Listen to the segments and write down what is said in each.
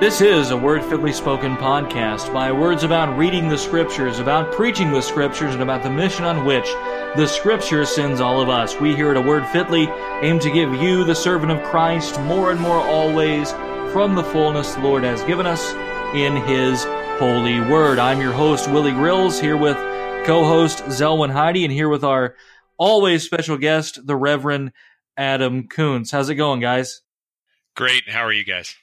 This is a Word Fitly Spoken podcast by words about reading the Scriptures, about preaching the Scriptures, and about the mission on which the Scripture sends all of us. We here at A Word Fitly aim to give you, the servant of Christ, more and more always from the fullness the Lord has given us in His holy word. I'm your host, Willie Grills, here with co-host Zelwyn Heide, and here with our always special guest, the Reverend Adam Koontz. How's it going, guys? Great. How are you guys?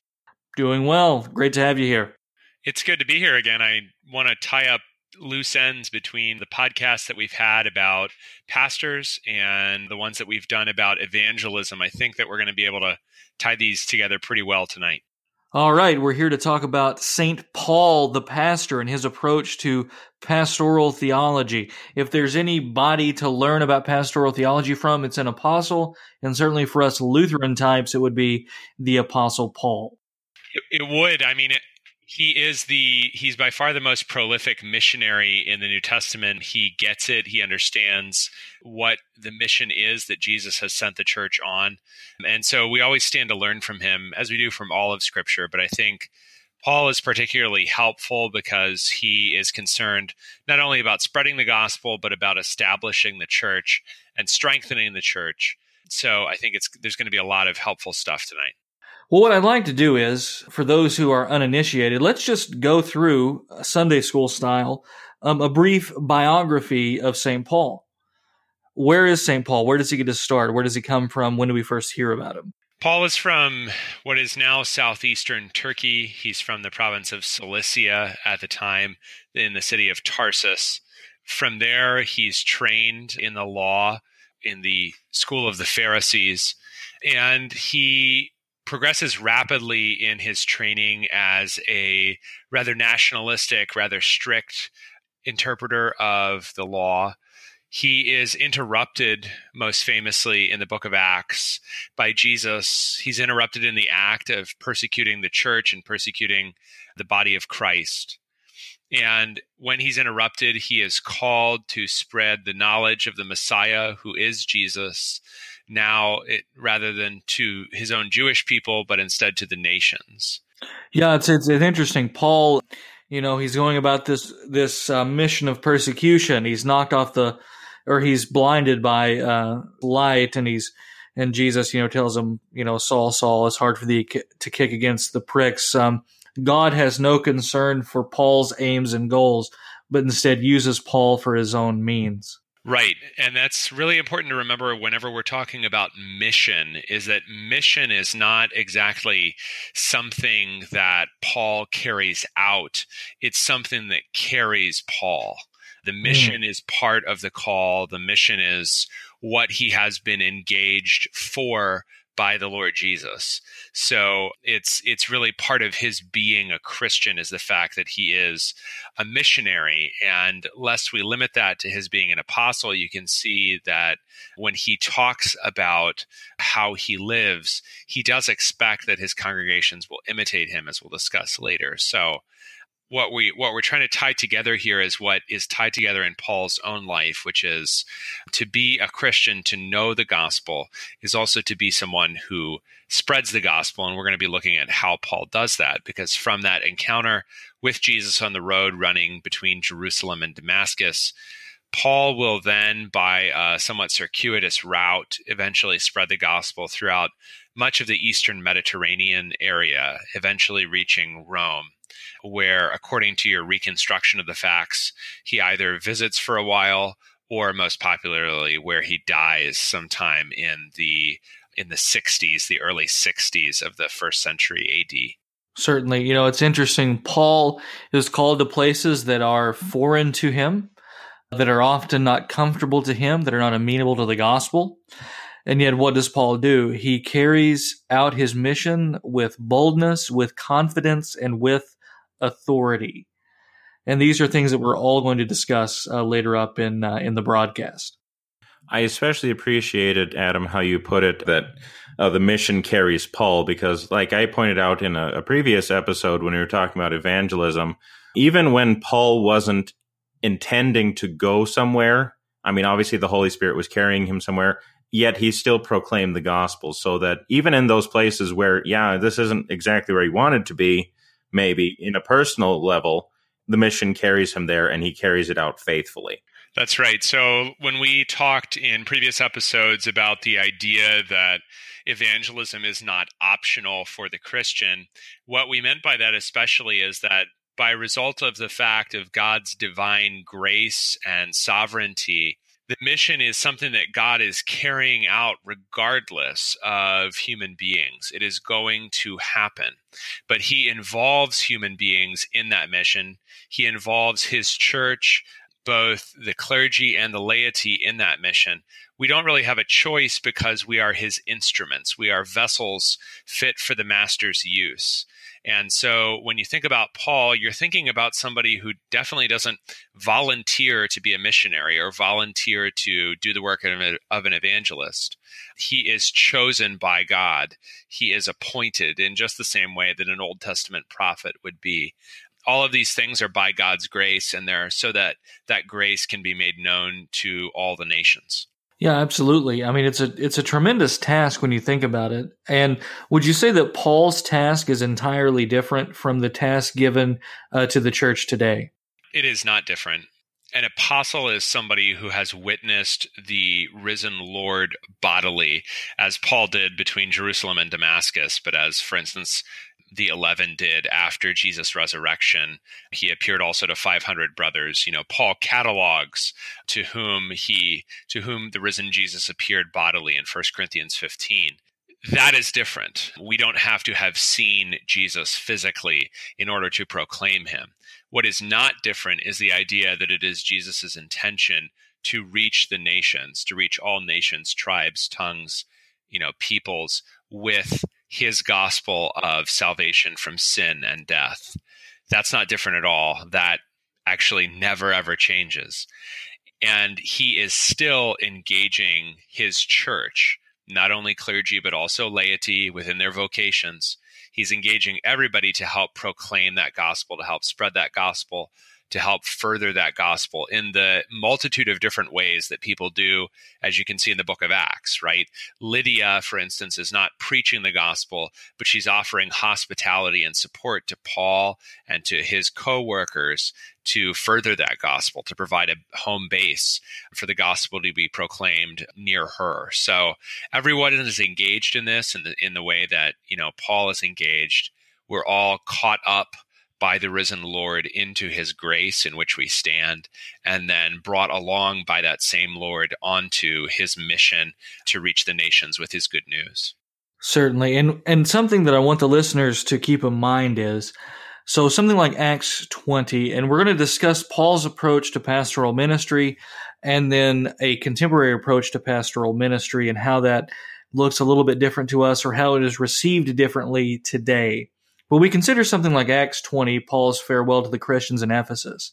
Doing well. Great to have you here. It's good to be here again. I want to tie up loose ends between the podcasts that we've had about pastors and the ones that we've done about evangelism. I think that we're going to be able to tie these together pretty well tonight. All right, we're here to talk about St. Paul the pastor and his approach to pastoral theology. If there's anybody to learn about pastoral theology from, it's an apostle, and certainly for us Lutheran types, it would be the apostle Paul. It, would. I mean, it, he is the he's by far the most prolific missionary in the New Testament. He gets it. He understands what the mission is that Jesus has sent the church on. And so we always stand to learn from him as we do from all of scripture, but I think Paul is particularly helpful because he is concerned not only about spreading the gospel but about establishing the church and strengthening the church. So I think it's there's going to be a lot of helpful stuff tonight. Well, what I'd like to do is, for those who are uninitiated, let's just go through Sunday school style um, a brief biography of St. Paul. Where is St. Paul? Where does he get his start? Where does he come from? When do we first hear about him? Paul is from what is now southeastern Turkey. He's from the province of Cilicia at the time, in the city of Tarsus. From there, he's trained in the law in the school of the Pharisees. And he progresses rapidly in his training as a rather nationalistic, rather strict interpreter of the law. He is interrupted most famously in the book of Acts by Jesus. He's interrupted in the act of persecuting the church and persecuting the body of Christ. And when he's interrupted, he is called to spread the knowledge of the Messiah, who is Jesus, now it, rather than to his own Jewish people, but instead to the nations. Yeah, it's it's, it's interesting. Paul, you know, he's going about this this uh, mission of persecution. He's knocked off the, or he's blinded by uh, light, and he's and Jesus, you know, tells him, you know, Saul, Saul, it's hard for thee to kick against the pricks. Um, God has no concern for Paul's aims and goals, but instead uses Paul for his own means. Right. And that's really important to remember whenever we're talking about mission is that mission is not exactly something that Paul carries out. It's something that carries Paul. The hmm. mission mm. is part of the call. The mission is what he has been engaged for by the Lord Jesus. So it's it's really part of his being a Christian is the fact that he is a missionary and lest we limit that to his being an apostle you can see that when he talks about how he lives he does expect that his congregations will imitate him as we'll discuss later. So what we what we're trying to tie together here is what is tied together in Paul's own life, which is to be a Christian, to know the gospel, is also to be someone who spreads the gospel. And we're going to be looking at how Paul does that, because from that encounter with Jesus on the road running between Jerusalem and Damascus, Paul will then, by a somewhat circuitous route, eventually spread the gospel throughout much of the eastern Mediterranean area, eventually reaching Rome where, according to your reconstruction of the facts, he either visits for a while or most popularly where he dies sometime in the in the 60s, the early 60s of the first century AD. Certainly, you know, it's interesting. Paul is called to places that are foreign to him, that are often not comfortable to him, that are not amenable to the gospel. And yet, what does Paul do? He carries out his mission with boldness, with confidence, and with authority. And these are things that we're all going to discuss uh, later up in uh, in the broadcast. I especially appreciated Adam how you put it that uh, the mission carries Paul because, like I pointed out in a, a previous episode when we were talking about evangelism, even when Paul wasn't intending to go somewhere, I mean, obviously the Holy Spirit was carrying him somewhere, yet he still proclaimed the gospel. So that even in those places where, yeah, this isn't exactly where he wanted to be, maybe in a personal level, the mission carries him there and he carries it out faithfully. That's right. So when we talked in previous episodes about the idea that evangelism is not optional for the Christian, what we meant by that especially is that by result of the fact of God's divine grace and sovereignty, the mission is something that God is carrying out regardless of human beings. It is going to happen. But He involves human beings in that mission. He involves His church, both the clergy and the laity, in that mission. We don't really have a choice because we are His instruments. We are vessels fit for the Master's use. And so when you think about Paul, you're thinking about somebody who definitely doesn't volunteer to be a missionary or volunteer to do the work of an evangelist. He is chosen by God. He is appointed in just the same way that an Old Testament prophet would be all of these things are by God's grace and they're so that that grace can be made known to all the nations. Yeah, absolutely. I mean, it's a it's a tremendous task when you think about it. And would you say that Paul's task is entirely different from the task given uh, to the church today? It is not different. An apostle is somebody who has witnessed the risen Lord bodily, as Paul did between Jerusalem and Damascus. But as, for instance, the 11 did after Jesus' resurrection. He appeared also to 500 brothers. You know, Paul catalogs to whom he to whom the risen Jesus appeared bodily in 1 Corinthians 15. That is different. We don't have to have seen Jesus physically in order to proclaim him. What is not different is the idea that it is Jesus' intention to reach the nations, to reach all nations, tribes, tongues, you know, peoples with his gospel of salvation from sin and death. That's not different at all. That actually never ever changes. And he is still engaging his church, not only clergy, but also laity within their vocations. He's engaging everybody to help proclaim that gospel, to help spread that gospel, to help further that gospel in the multitude of different ways that people do, as you can see in the book of Acts, right? Lydia, for instance, is not preaching the gospel, but she's offering hospitality and support to Paul and to his co workers to further that gospel, to provide a home base for the gospel to be proclaimed near her. So everyone is engaged in this in the, in the way that, you know, Paul is engaged. We're all caught up by the risen Lord into his grace in which we stand, and then brought along by that same Lord onto his mission to reach the nations with his good news. Certainly. And and something that I want the listeners to keep in mind is so something like Acts 20, and we're going to discuss Paul's approach to pastoral ministry and then a contemporary approach to pastoral ministry and how that looks a little bit different to us or how it is received differently today. But we consider something like Acts 20, Paul's farewell to the Christians in Ephesus.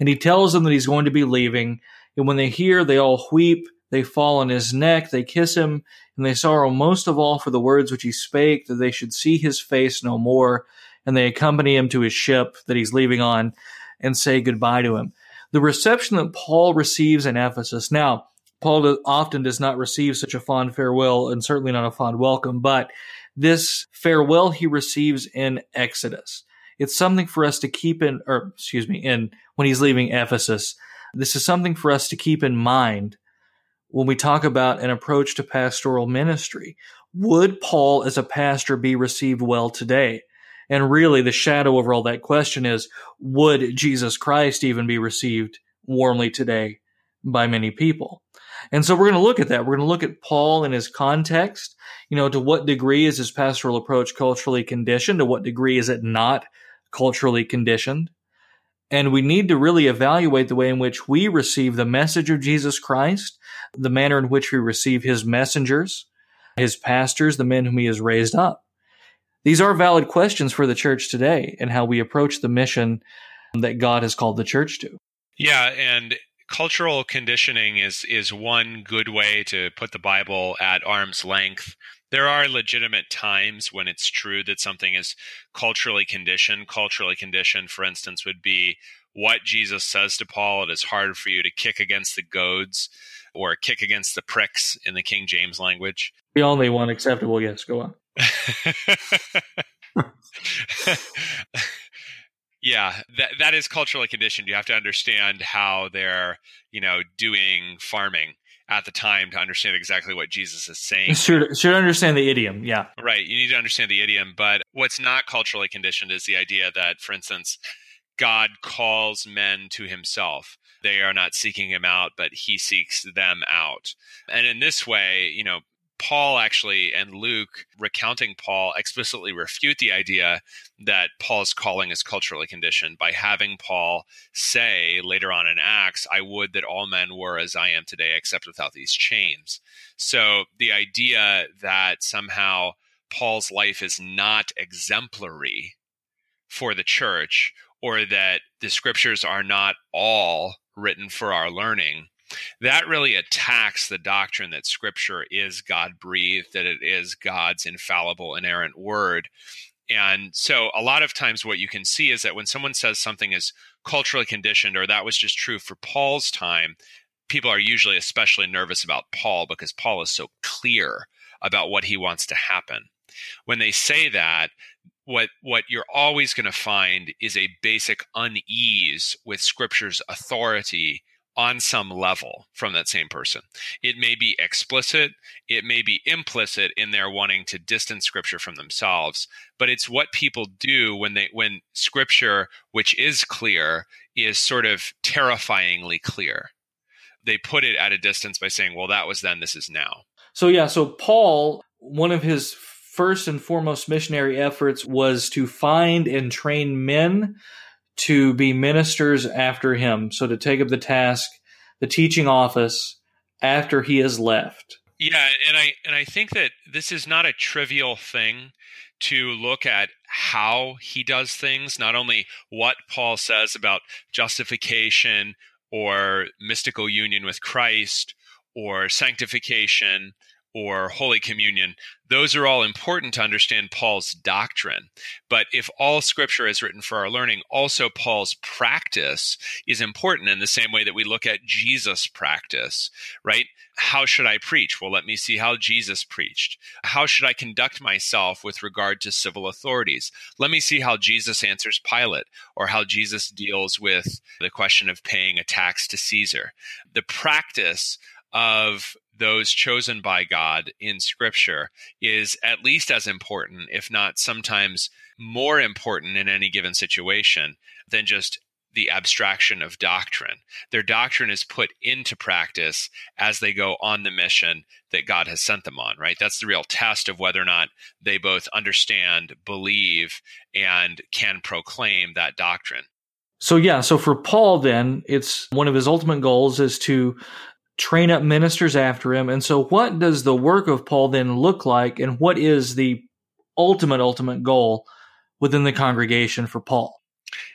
And he tells them that he's going to be leaving. And when they hear, they all weep, they fall on his neck, they kiss him, and they sorrow most of all for the words which he spake, that they should see his face no more. And they accompany him to his ship that he's leaving on and say goodbye to him. The reception that Paul receives in Ephesus. Now, Paul often does not receive such a fond farewell and certainly not a fond welcome, but this farewell he receives in Exodus. It's something for us to keep in, or excuse me, in when he's leaving Ephesus. This is something for us to keep in mind when we talk about an approach to pastoral ministry. Would Paul as a pastor be received well today? And really, the shadow over all that question is would Jesus Christ even be received warmly today by many people? And so we're going to look at that. We're going to look at Paul in his context. You know, to what degree is his pastoral approach culturally conditioned? To what degree is it not culturally conditioned? And we need to really evaluate the way in which we receive the message of Jesus Christ, the manner in which we receive his messengers, his pastors, the men whom he has raised up. These are valid questions for the church today and how we approach the mission that God has called the church to. Yeah, and cultural conditioning is is one good way to put the Bible at arm's length. There are legitimate times when it's true that something is culturally conditioned. Culturally conditioned, for instance, would be what Jesus says to Paul. It is hard for you to kick against the goads or kick against the pricks in the King James language. The only one acceptable. Yes, go on. Yeah, that that is culturally conditioned. You have to understand how they're, you know, doing farming at the time to understand exactly what Jesus is saying. Should should understand the idiom, yeah. Right. You need to understand the idiom, but what's not culturally conditioned is the idea that, for instance, God calls men to himself. They are not seeking him out, but he seeks them out. And in this way, you know, Paul actually and Luke recounting Paul explicitly refute the idea that Paul's calling is culturally conditioned by having Paul say later on in Acts, I would that all men were as I am today, except without these chains. So the idea that somehow Paul's life is not exemplary for the church or that the scriptures are not all written for our learning that really attacks the doctrine that scripture is God breathed, that it is God's infallible, inerrant word. And so, a lot of times, what you can see is that when someone says something is culturally conditioned, or that was just true for Paul's time, people are usually especially nervous about Paul because Paul is so clear about what he wants to happen. When they say that, what what you're always going to find is a basic unease with scripture's authority on some level from that same person. It may be explicit, it may be implicit in their wanting to distance scripture from themselves, but it's what people do when they when scripture which is clear is sort of terrifyingly clear. They put it at a distance by saying, "Well, that was then, this is now." So yeah, so Paul, one of his first and foremost missionary efforts was to find and train men to be ministers after him. So to take up the task, the teaching office after he has left. Yeah, and I and I think that this is not a trivial thing to look at how he does things, not only what Paul says about justification or mystical union with Christ or sanctification or Holy Communion, those are all important to understand Paul's doctrine. But if all scripture is written for our learning, also Paul's practice is important in the same way that we look at Jesus' practice, right? How should I preach? Well, let me see how Jesus preached. How should I conduct myself with regard to civil authorities? Let me see how Jesus answers Pilate or how Jesus deals with the question of paying a tax to Caesar. The practice of those chosen by God in Scripture is at least as important, if not sometimes more important in any given situation than just the abstraction of doctrine. Their doctrine is put into practice as they go on the mission that God has sent them on, right? That's the real test of whether or not they both understand, believe, and can proclaim that doctrine. So, yeah, so for Paul, then, it's one of his ultimate goals is to train up ministers after him. And so, what does the work of Paul then look like, and what is the ultimate, ultimate goal within the congregation for Paul?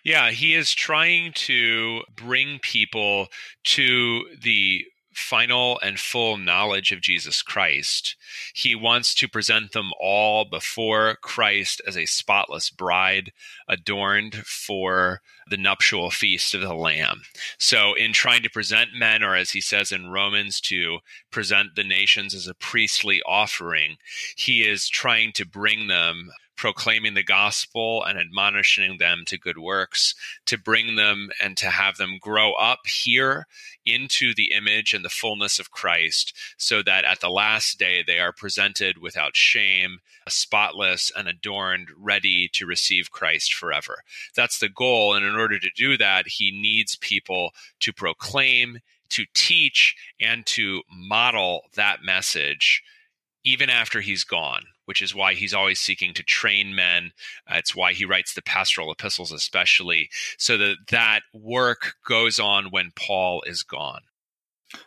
Yeah, he is trying to bring people to the final and full knowledge of Jesus Christ. He wants to present them all before Christ as a spotless bride adorned for the nuptial feast of the Lamb. So, in trying to present men, or as he says in Romans, to present the nations as a priestly offering, he is trying to bring them proclaiming the gospel and admonishing them to good works, to bring them and to have them grow up here into the image and the fullness of Christ, so that at the last day they are presented without shame, spotless, and adorned, ready to receive Christ forever. That's the goal. And in order to do that, he needs people to proclaim, to teach, and to model that message even after he's gone which is why he's always seeking to train men. Uh, it's why he writes the pastoral epistles, especially, so that that work goes on when Paul is gone.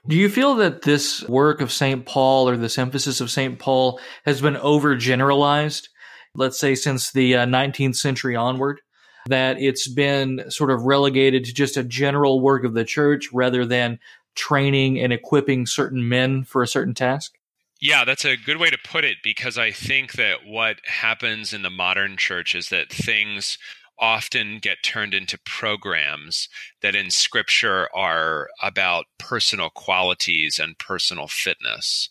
Do you feel that this work of St. Paul or this emphasis of St. Paul has been overgeneralized, let's say since the uh, 19th century onward? That it's been sort of relegated to just a general work of the church rather than training and equipping certain men for a certain task? Yeah, that's a good way to put it because I think that what happens in the modern church is that things often get turned into programs that in scripture are about personal qualities and personal fitness.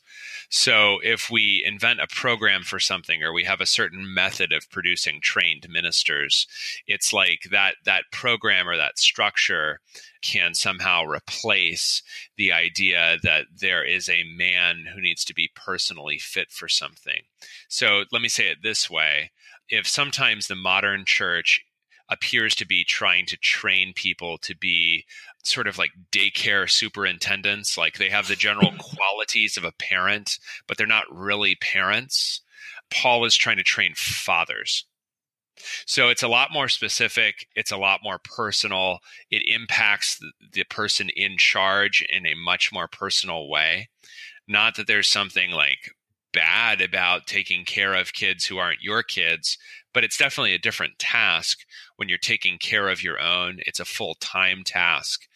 So if we invent a program for something or we have a certain method of producing trained ministers, it's like that that program or that structure can somehow replace the idea that there is a man who needs to be personally fit for something. So let me say it this way. If sometimes the modern church appears to be trying to train people to be sort of like daycare superintendents. Like they have the general qualities of a parent, but they're not really parents. Paul is trying to train fathers. So it's a lot more specific. It's a lot more personal. It impacts the, person in charge in a much more personal way. Not that there's something like bad about taking care of kids who aren't your kids, but it's definitely a different task when you're taking care of your own. It's a full time task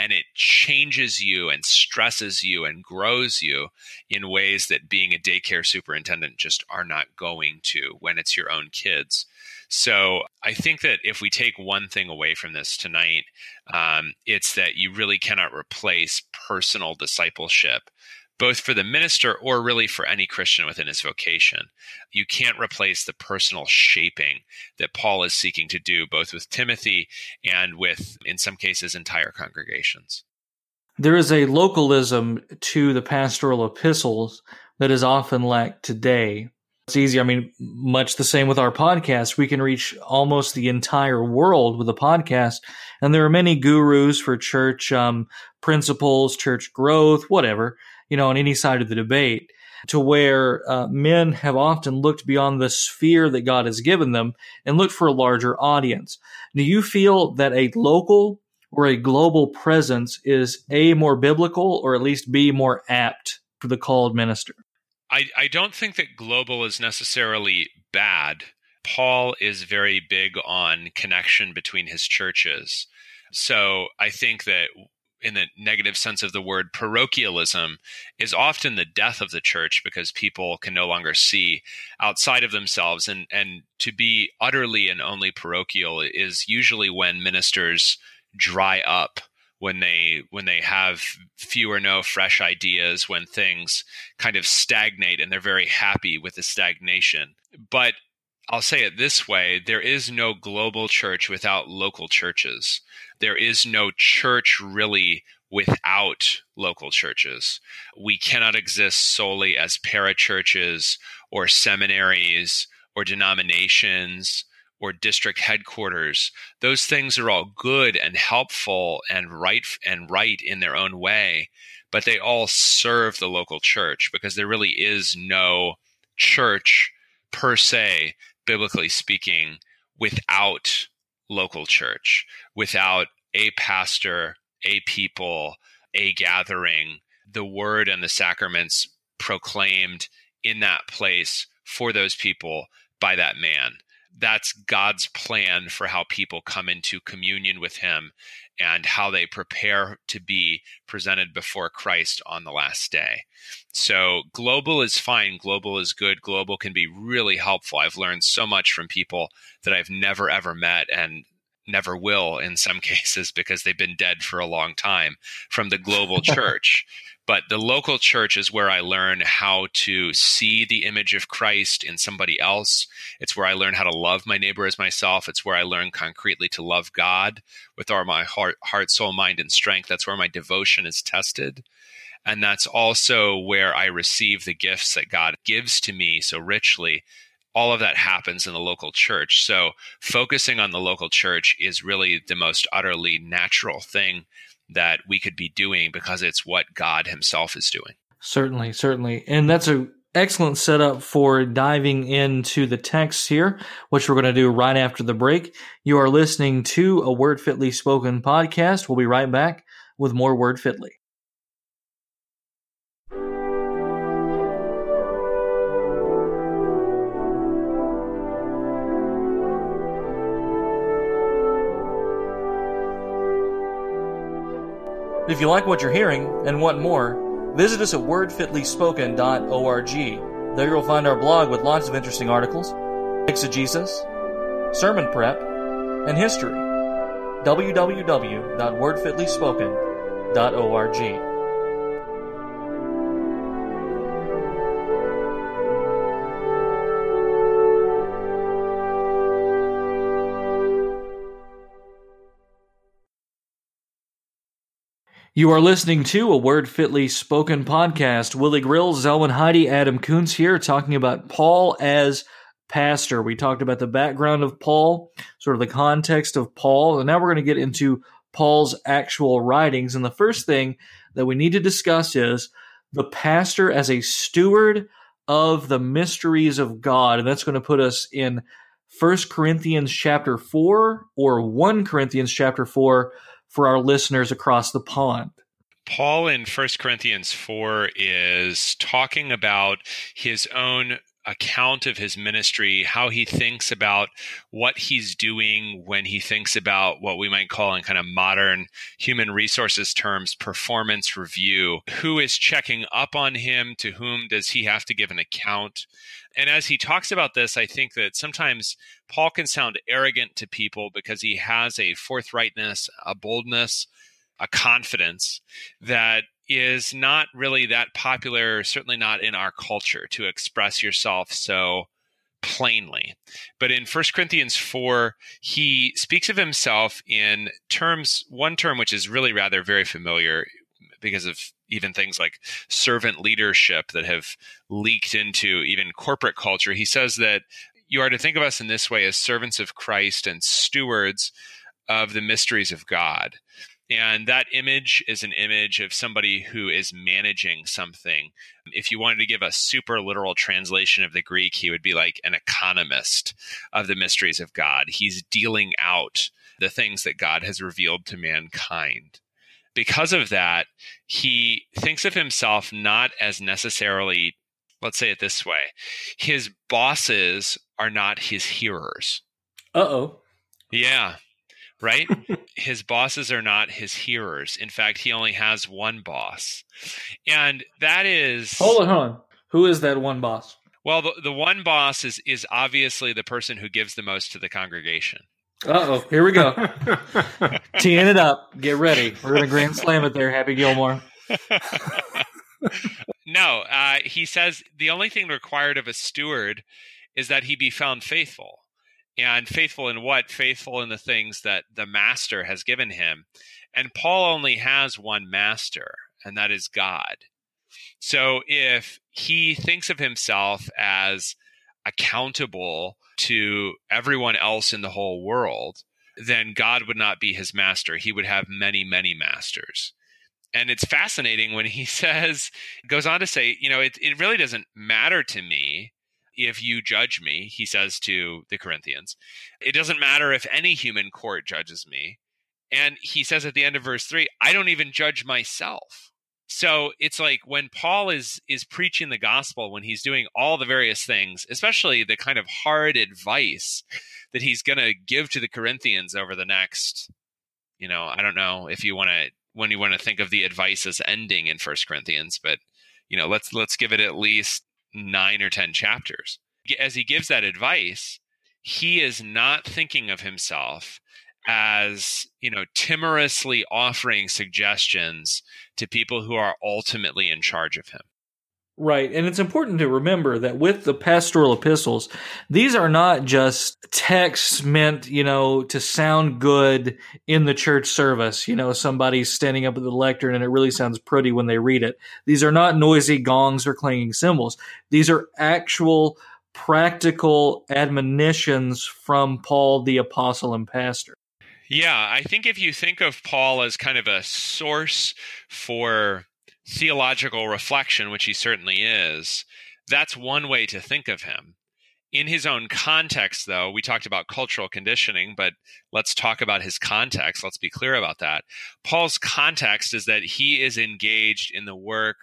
and it changes you and stresses you and grows you in ways that being a daycare superintendent just are not going to when it's your own kids. So I think that if we take one thing away from this tonight, um, it's that you really cannot replace personal discipleship both for the minister or really for any Christian within his vocation. You can't replace the personal shaping that Paul is seeking to do, both with Timothy and with, in some cases, entire congregations. There is a localism to the pastoral epistles that is often lacked today. It's easy. I mean, much the same with our podcast. We can reach almost the entire world with a podcast. And there are many gurus for church um, principles, church growth, whatever you know, on any side of the debate, to where uh, men have often looked beyond the sphere that God has given them and looked for a larger audience. Do you feel that a local or a global presence is A, more biblical, or at least B, more apt for the called minister? I, I don't think that global is necessarily bad. Paul is very big on connection between his churches. So I think that in the negative sense of the word, parochialism is often the death of the church because people can no longer see outside of themselves. And, and to be utterly and only parochial is usually when ministers dry up when they when they have few or no fresh ideas when things kind of stagnate and they're very happy with the stagnation but I'll say it this way there is no global church without local churches there is no church really without local churches. We cannot exist solely as parachurches or seminaries or denominations or district headquarters. Those things are all good and helpful and right and right in their own way, but they all serve the local church because there really is no church per se, biblically speaking, without local church without a pastor, a people, a gathering, the word and the sacraments proclaimed in that place for those people by that man. That's God's plan for how people come into communion with Him and how they prepare to be presented before Christ on the last day. So, global is fine. Global is good. Global can be really helpful. I've learned so much from people that I've never ever met and never will in some cases because they've been dead for a long time from the global church. But the local church is where I learn how to see the image of Christ in somebody else. It's where I learn how to love my neighbor as myself. It's where I learn concretely to love God with all my heart, heart, soul, mind, and strength. That's where my devotion is tested. And that's also where I receive the gifts that God gives to me so richly. All of that happens in the local church. So, focusing on the local church is really the most utterly natural thing that we could be doing because it's what God Himself is doing. Certainly, certainly. And that's a excellent setup for diving into the text here, which we're going to do right after the break. You are listening to a Word Fitly Spoken podcast. We'll be right back with more Word Fitly. If you like what you're hearing and want more, visit us at wordfitlyspoken.org. There you'll find our blog with lots of interesting articles, exegesis, sermon prep, and history. www.wordfitlyspoken.org. You are listening to a Word Fitly Spoken podcast. Willie Grill, Zelwyn Heide, Adam Koontz here talking about Paul as pastor. We talked about the background of Paul, sort of the context of Paul, and now we're going to get into Paul's actual writings. And the first thing that we need to discuss is the pastor as a steward of the mysteries of God. And that's going to put us in First Corinthians chapter 4 or 1 Corinthians chapter 4 for our listeners across the pond. Paul in 1 Corinthians 4 is talking about his own account of his ministry, how he thinks about what he's doing when he thinks about what we might call in kind of modern human resources terms performance review. Who is checking up on him? To whom does he have to give an account? And as he talks about this, I think that sometimes Paul can sound arrogant to people because he has a forthrightness, a boldness, a confidence that is not really that popular, certainly not in our culture, to express yourself so plainly. But in 1 Corinthians 4, he speaks of himself in terms, one term which is really rather very familiar because of even things like servant leadership that have leaked into even corporate culture. He says that you are to think of us in this way as servants of Christ and stewards of the mysteries of God. And that image is an image of somebody who is managing something. If you wanted to give a super literal translation of the Greek, he would be like an economist of the mysteries of God. He's dealing out the things that God has revealed to mankind. Because of that, he thinks of himself not as necessarily, let's say it this way his bosses are not his hearers. Uh oh. Yeah right? his bosses are not his hearers. In fact, he only has one boss. And that is Hold on, hold on. Who is that one boss? Well, the, the one boss is is obviously the person who gives the most to the congregation. Uh oh, here we go. Teeing it up. Get ready. We're gonna grand slam it there, Happy Gilmore. no, uh, he says the only thing required of a steward is that he be found faithful and faithful in what? Faithful in the things that the master has given him. And Paul only has one master, and that is God. So if he thinks of himself as accountable to everyone else in the whole world, then God would not be his master. He would have many, many masters. And it's fascinating when he says, goes on to say, you know, it, it really doesn't matter to me if you judge me, he says to the Corinthians, it doesn't matter if any human court judges me. And he says at the end of verse 3, I don't even judge myself. So it's like when Paul is is preaching the gospel, when he's doing all the various things, especially the kind of hard advice that he's going to give to the Corinthians over the next, you know, I don't know if you want to when you want to think of the advice as ending in First Corinthians, but you know, let's let's give it at least nine or 10 chapters. As he gives that advice, he is not thinking of himself as, you know, timorously offering suggestions to people who are ultimately in charge of him. Right. And it's important to remember that with the pastoral epistles, these are not just texts meant, you know, to sound good in the church service. You know, somebody's standing up at the lectern and it really sounds pretty when they read it. These are not noisy gongs or clanging cymbals. These are actual practical admonitions from Paul, the apostle and pastor. Yeah. I think if you think of Paul as kind of a source for theological reflection, which he certainly is, that's one way to think of him. In his own context, though, we talked about cultural conditioning, but let's talk about his context. Let's be clear about that. Paul's context is that he is engaged in the work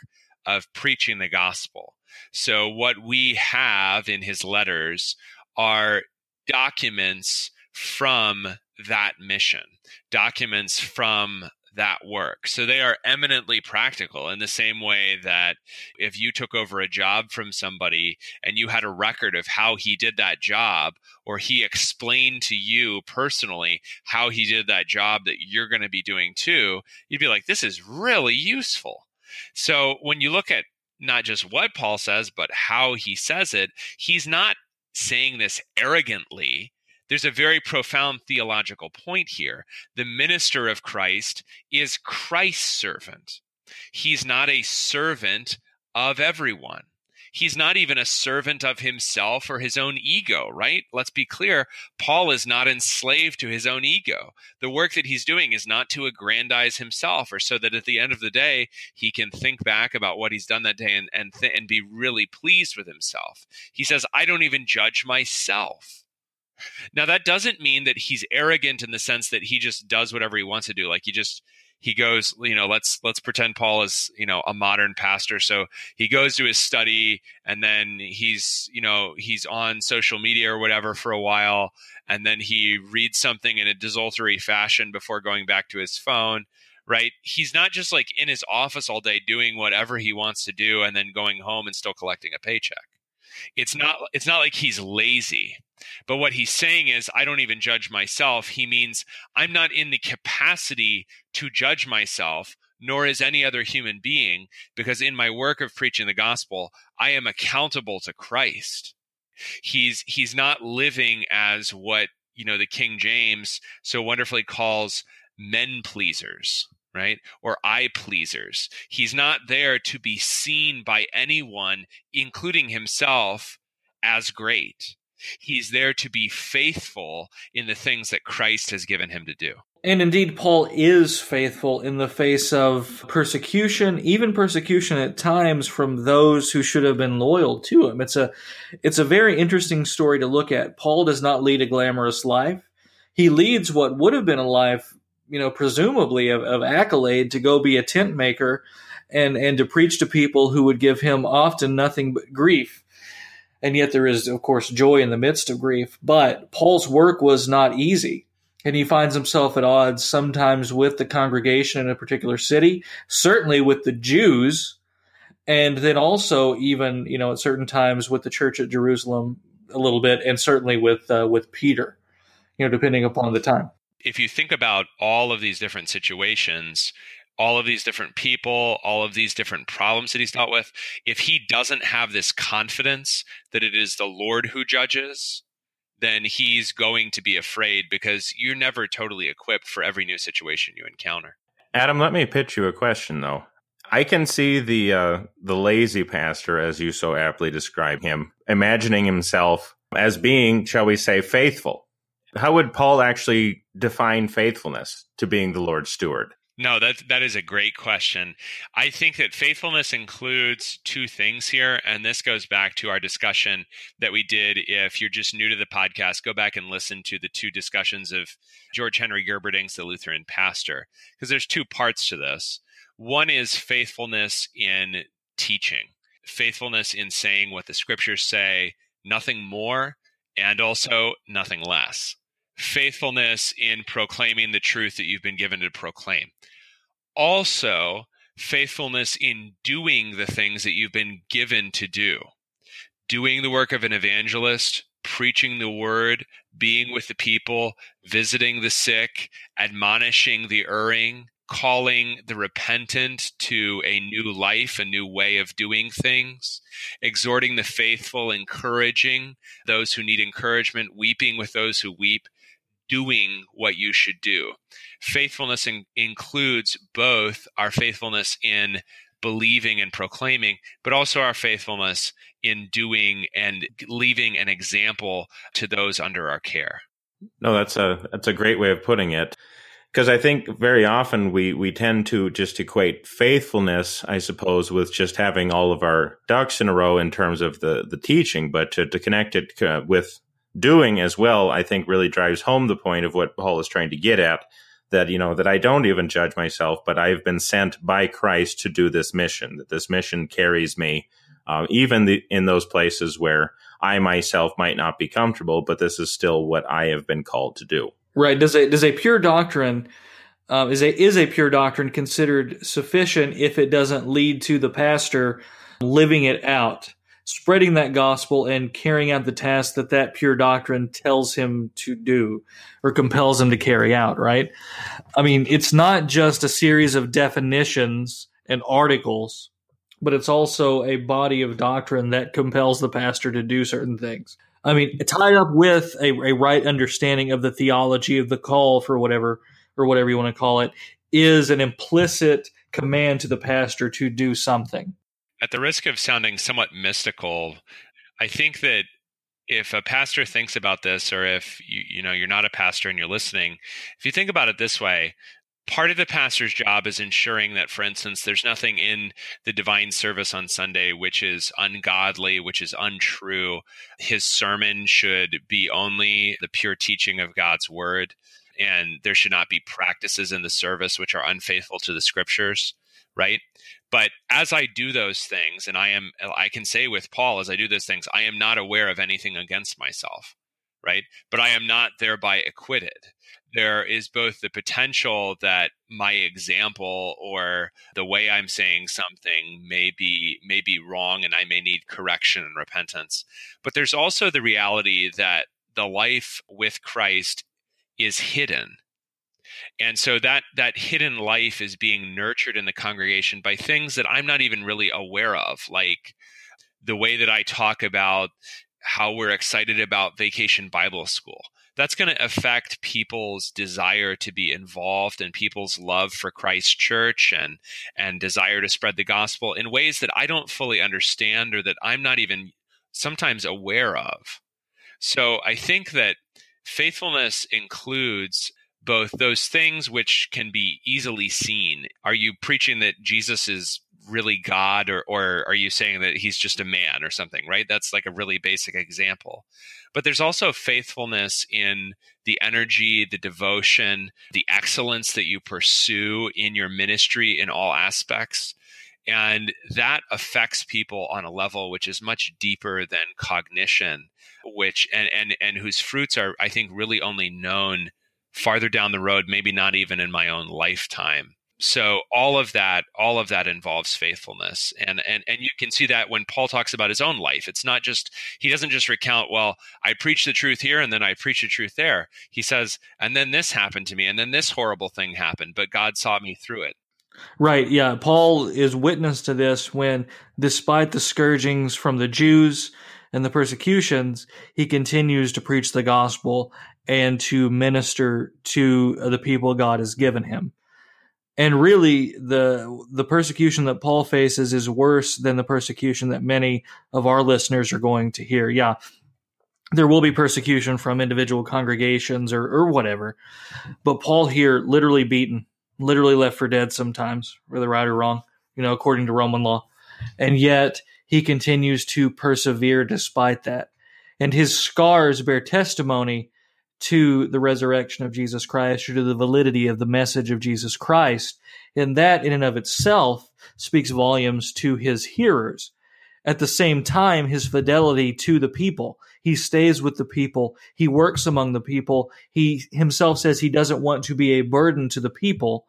of preaching the gospel. So, what we have in his letters are documents from that mission, documents from that work. So they are eminently practical in the same way that if you took over a job from somebody and you had a record of how he did that job, or he explained to you personally how he did that job that you're going to be doing too, you'd be like, this is really useful. So when you look at not just what Paul says, but how he says it, he's not saying this arrogantly there's a very profound theological point here. The minister of Christ is Christ's servant. He's not a servant of everyone. He's not even a servant of himself or his own ego, right? Let's be clear. Paul is not enslaved to his own ego. The work that he's doing is not to aggrandize himself or so that at the end of the day, he can think back about what he's done that day and, and, th- and be really pleased with himself. He says, I don't even judge myself. Now, that doesn't mean that he's arrogant in the sense that he just does whatever he wants to do. Like he just, he goes you know let's let's pretend paul is you know a modern pastor. So he goes to his study and then he's you know he's on social media or whatever for a while. And then he reads something in a desultory fashion before going back to his phone right? He's not just like in his office all day doing whatever he wants to do and then going home and still collecting a paycheck it's not it's not like he's lazy but what he's saying is, I don't even judge myself. He means I'm not in the capacity to judge myself, nor is any other human being, because in my work of preaching the gospel, I am accountable to Christ. He's he's not living as what you know the King James so wonderfully calls men pleasers right? Or eye pleasers. He's not there to be seen by anyone, including himself, as great. He's there to be faithful in the things that Christ has given him to do. And indeed, Paul is faithful in the face of persecution, even persecution at times from those who should have been loyal to him. It's a, it's a very interesting story to look at. Paul does not lead a glamorous life. He leads what would have been a life, you know, presumably of, of accolade to go be a tent maker and, and to preach to people who would give him often nothing but grief and yet there is, of course, joy in the midst of grief. But Paul's work was not easy, and he finds himself at odds sometimes with the congregation in a particular city, certainly with the Jews, and then also even you know at certain times with the church at Jerusalem a little bit, and certainly with uh, with Peter, you know, depending upon the time. If you think about all of these different situations, all of these different people, all of these different problems that he's dealt with, if he doesn't have this confidence that it is the Lord who judges, then he's going to be afraid because you're never totally equipped for every new situation you encounter. Adam, let me pitch you a question though. I can see the uh, the lazy pastor, as you so aptly describe him, imagining himself as being, shall we say, faithful. How would Paul actually define faithfulness to being the Lord's steward? No, that that is a great question. I think that faithfulness includes two things here, and this goes back to our discussion that we did. If you're just new to the podcast, go back and listen to the two discussions of George Henry Gerberding's The Lutheran Pastor, because there's two parts to this. One is faithfulness in teaching, faithfulness in saying what the scriptures say, nothing more, and also nothing less faithfulness in proclaiming the truth that you've been given to proclaim. Also, faithfulness in doing the things that you've been given to do. Doing the work of an evangelist, preaching the word, being with the people, visiting the sick, admonishing the erring, calling the repentant to a new life, a new way of doing things, exhorting the faithful, encouraging those who need encouragement, weeping with those who weep, doing what you should do. Faithfulness in, includes both our faithfulness in believing and proclaiming, but also our faithfulness in doing and leaving an example to those under our care. No, that's a that's a great way of putting it. Because I think very often we we tend to just equate faithfulness, I suppose, with just having all of our ducks in a row in terms of the the teaching, but to, to connect it uh, with doing as well, I think really drives home the point of what Paul is trying to get at that, you know, that I don't even judge myself, but I've been sent by Christ to do this mission, that this mission carries me, uh, even the, in those places where I myself might not be comfortable, but this is still what I have been called to do. Right. Does a, does a pure doctrine, uh, is a, is a pure doctrine considered sufficient if it doesn't lead to the pastor living it out? spreading that gospel and carrying out the task that that pure doctrine tells him to do or compels him to carry out, right? I mean, it's not just a series of definitions and articles, but it's also a body of doctrine that compels the pastor to do certain things. I mean, tied up with a, a right understanding of the theology of the call for whatever or whatever you want to call it is an implicit command to the pastor to do something. At the risk of sounding somewhat mystical, I think that if a pastor thinks about this or if you you know you're not a pastor and you're listening, if you think about it this way, part of the pastor's job is ensuring that for instance there's nothing in the divine service on sunday which is ungodly which is untrue. His sermon should be only the pure teaching of god's word and there should not be practices in the service which are unfaithful to the scriptures right? But as i do those things and i am i can say with paul as i do those things i am not aware of anything against myself right? But i am not thereby acquitted there is both the potential that my example or the way I'm saying something may be may be wrong and I may need correction and repentance. But there's also the reality that the life with Christ is hidden. And so that that hidden life is being nurtured in the congregation by things that I'm not even really aware of, like the way that I talk about how we're excited about vacation Bible school that's going to affect people's desire to be involved and people's love for Christ Church and and desire to spread the gospel in ways that I don't fully understand or that I'm not even sometimes aware of. So I think that faithfulness includes both those things which can be easily seen. Are you preaching that Jesus is really God or or are you saying that he's just a man or something, right? That's like a really basic example. But there's also faithfulness in the energy, the devotion, the excellence that you pursue in your ministry in all aspects. And that affects people on a level which is much deeper than cognition, which and and and whose fruits are, I think, really only known farther down the road, maybe not even in my own lifetime so all of that all of that involves faithfulness. And and and you can see that when paul talks about his own life it's not just he doesn't just recount well i preach the truth here and then i preach the truth there. He says and then this happened to me and then this horrible thing happened but god saw me through it. Right yeah. Paul is witness to this when despite the scourgings from the jews and the persecutions he continues to preach the gospel and to minister to the people god has given him and really the the persecution that Paul faces is worse than the persecution that many of our listeners are going to hear. Yeah, there will be persecution from individual congregations or or whatever, but Paul here literally beaten, literally left for dead sometimes, whether right or wrong, you know, according to Roman law, and yet he continues to persevere despite that, and his scars bear testimony to the resurrection of Jesus Christ or to the validity of the message of Jesus Christ. And that in and of itself speaks volumes to his hearers. At the same time, his fidelity to the people. He stays with the people. He works among the people. He himself says he doesn't want to be a burden to the people.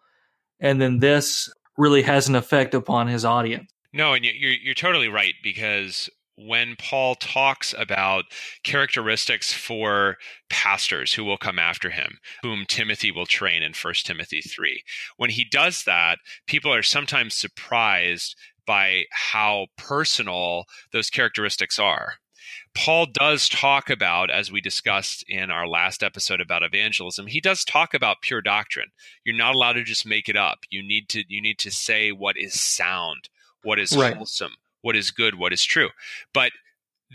And then this really has an effect upon his audience. No, and you're you're totally right because when Paul talks about characteristics for pastors who will come after him, whom Timothy will train in 1 Timothy 3. When he does that, people are sometimes surprised by how personal those characteristics are. Paul does talk about, as we discussed in our last episode about evangelism, he does talk about pure doctrine. You're not allowed to just make it up. You need to you need to say what is sound, what is right. wholesome, what is good, what is true. But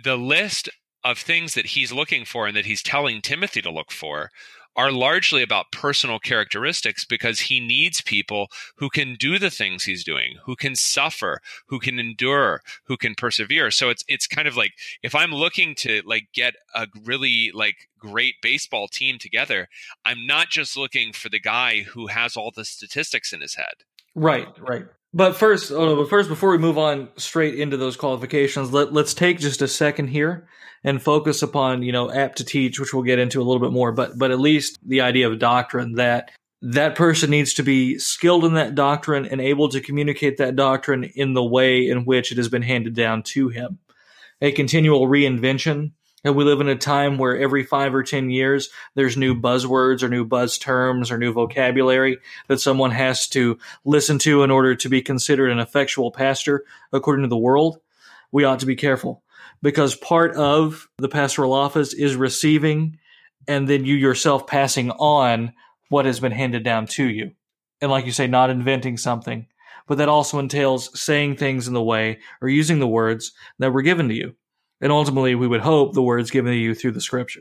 the list of things that he's looking for and that he's telling Timothy to look for are largely about personal characteristics because he needs people who can do the things he's doing, who can suffer, who can endure, who can persevere. So it's it's kind of like if I'm looking to like get a really like great baseball team together, I'm not just looking for the guy who has all the statistics in his head. Right, right. But first, oh, but first, before we move on straight into those qualifications, let let's take just a second here and focus upon you know apt to teach, which we'll get into a little bit more. But but at least the idea of doctrine that that person needs to be skilled in that doctrine and able to communicate that doctrine in the way in which it has been handed down to him. A continual reinvention and we live in a time where every five or 10 years, there's new buzzwords or new buzz terms or new vocabulary that someone has to listen to in order to be considered an effectual pastor according to the world. We ought to be careful because part of the pastoral office is receiving and then you yourself passing on what has been handed down to you. And like you say, not inventing something, but that also entails saying things in the way or using the words that were given to you. And ultimately, we would hope the words given to you through the scripture.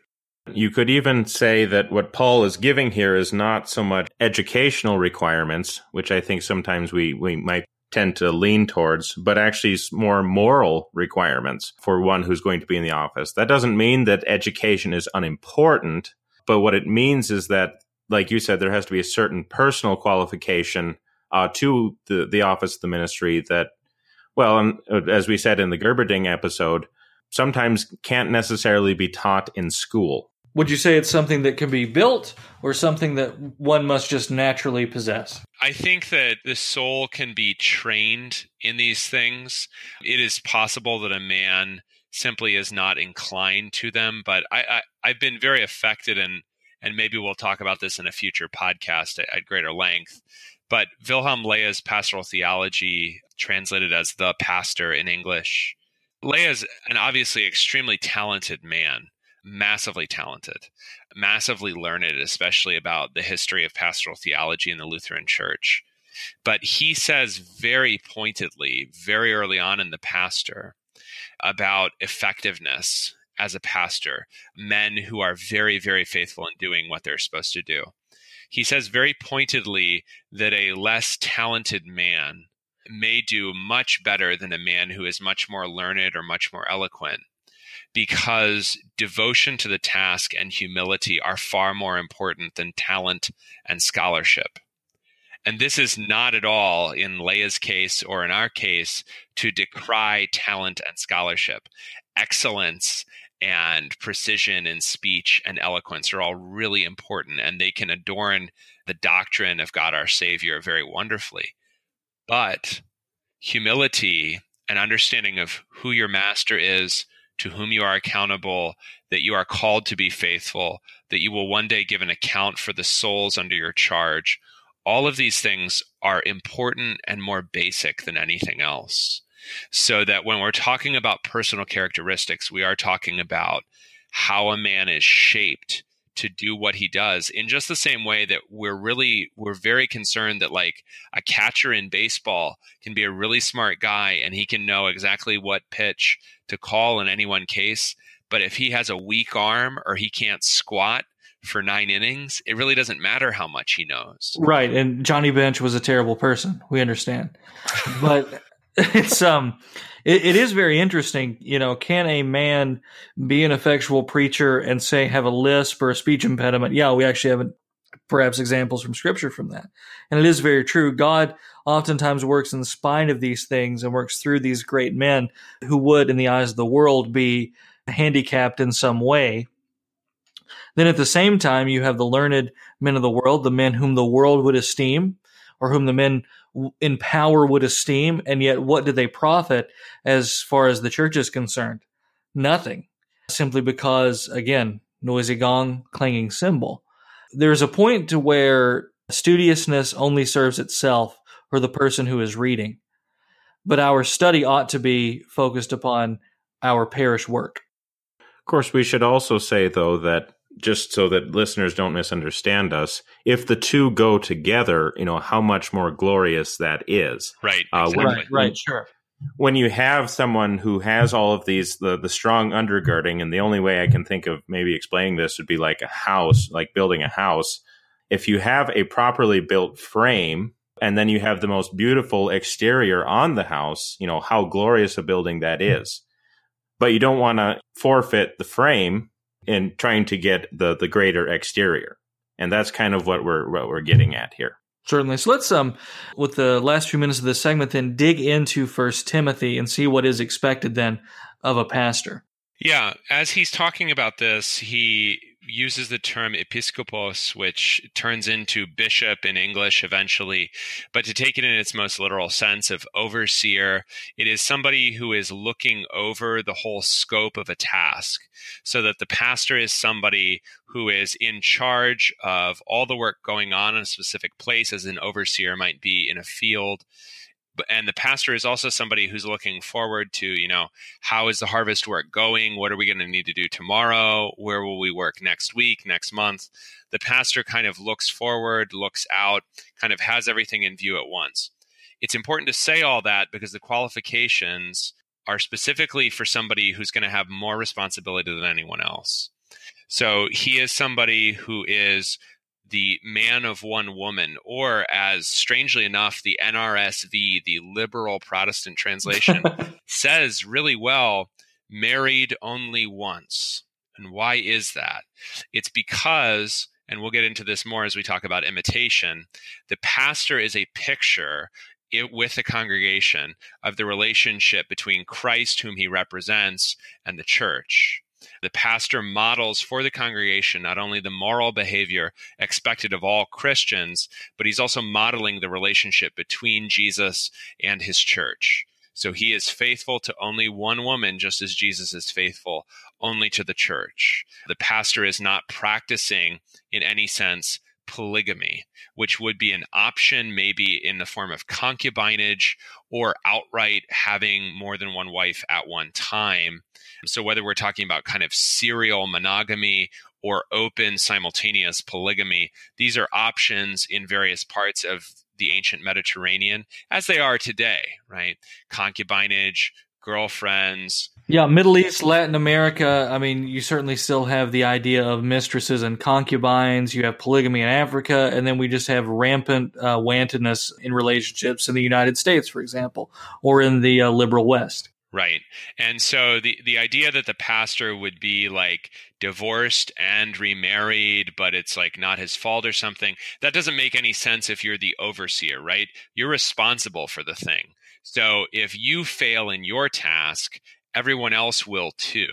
You could even say that what Paul is giving here is not so much educational requirements, which I think sometimes we, we might tend to lean towards, but actually more moral requirements for one who's going to be in the office. That doesn't mean that education is unimportant, but what it means is that, like you said, there has to be a certain personal qualification uh, to the, the office of the ministry that, well, uh, as we said in the Gerberding episode, sometimes can't necessarily be taught in school. Would you say it's something that can be built or something that one must just naturally possess? I think that the soul can be trained in these things. It is possible that a man simply is not inclined to them, but I, I, have been very affected and and maybe we'll talk about this in a future podcast at, at greater length. But Wilhelm Löhe's pastoral theology, translated as the pastor in English, Löhe is an obviously extremely talented man massively talented, massively learned, especially about the history of pastoral theology in the Lutheran Church. But he says very pointedly, very early on in the pastor, about effectiveness as a pastor, men who are very, very faithful in doing what they're supposed to do. He says very pointedly that a less talented man may do much better than a man who is much more learned or much more eloquent because devotion to the task and humility are far more important than talent and scholarship. And this is not at all, in Löhe's case or in our case, to decry talent and scholarship. Excellence and precision in speech and eloquence are all really important, and they can adorn the doctrine of God our Savior very wonderfully. But humility and understanding of who your master is, to whom you are accountable, that you are called to be faithful, that you will one day give an account for the souls under your charge. All of these things are important and more basic than anything else. So that when we're talking about personal characteristics, we are talking about how a man is shaped to do what he does in just the same way that we're really we're very concerned that like a catcher in baseball can be a really smart guy and he can know exactly what pitch to call in any one case but if he has a weak arm or he can't squat for 9 innings it really doesn't matter how much he knows. Right and Johnny Bench was a terrible person we understand but it's um it, it is very interesting. You know, can a man be an effectual preacher and say have a lisp or a speech impediment? Yeah, we actually have perhaps examples from scripture from that. And it is very true. God oftentimes works in spite of these things and works through these great men who would, in the eyes of the world, be handicapped in some way. Then at the same time, you have the learned men of the world, the men whom the world would esteem, or whom the men in power would esteem, and yet what do they profit as far as the church is concerned? Nothing. Simply because, again, noisy gong, clanging cymbal. There's a point to where studiousness only serves itself or the person who is reading. But our study ought to be focused upon our parish work. Of course, we should also say, though, that just so that listeners don't misunderstand us, if the two go together, you know, how much more glorious that is. Right. Uh, exactly. Right, right, sure. When you have someone who has all of these, the, the strong undergirding, and the only way I can think of maybe explaining this would be like a house, like building a house. If you have a properly built frame, and then you have the most beautiful exterior on the house, you know, how glorious a building that is. But you don't want to forfeit the frame in trying to get the the greater exterior. And that's kind of what we're what we're getting at here. Certainly. So let's um with the last few minutes of this segment then dig into first Timothy and see what is expected then of a pastor. Yeah, as he's talking about this, he uses the term episkopos, which turns into bishop in English eventually. But to take it in its most literal sense of overseer, it is somebody who is looking over the whole scope of a task. So that the pastor is somebody who is in charge of all the work going on in a specific place, as an overseer might be in a field and the pastor is also somebody who's looking forward to you know how is the harvest work going? What are we going to need to do tomorrow? Where will we work next week next month? The pastor kind of looks forward looks out kind of has everything in view at once. It's important to say all that because the qualifications are specifically for somebody who's going to have more responsibility than anyone else. So he is somebody who is the man of one woman, or as strangely enough, the NRSV, the liberal Protestant translation, says really well, married only once. And why is that? It's because, and we'll get into this more as we talk about imitation, the pastor is a picture it, with the congregation of the relationship between Christ, whom he represents, and the church. The pastor models for the congregation not only the moral behavior expected of all Christians, but he's also modeling the relationship between Jesus and his church. So he is faithful to only one woman, just as Jesus is faithful only to the church. The pastor is not practicing, in any sense, polygamy, which would be an option maybe in the form of concubinage or outright having more than one wife at one time. So, whether we're talking about kind of serial monogamy or open simultaneous polygamy, these are options in various parts of the ancient Mediterranean as they are today, right? Concubinage, girlfriends. Yeah, Middle East, Latin America. I mean, you certainly still have the idea of mistresses and concubines. You have polygamy in Africa, and then we just have rampant uh, wantonness in relationships in the United States, for example, or in the uh, liberal West. Right. And so the the idea that the pastor would be like divorced and remarried, but it's like not his fault or something, that doesn't make any sense if you're the overseer, right? You're responsible for the thing. So if you fail in your task, everyone else will too.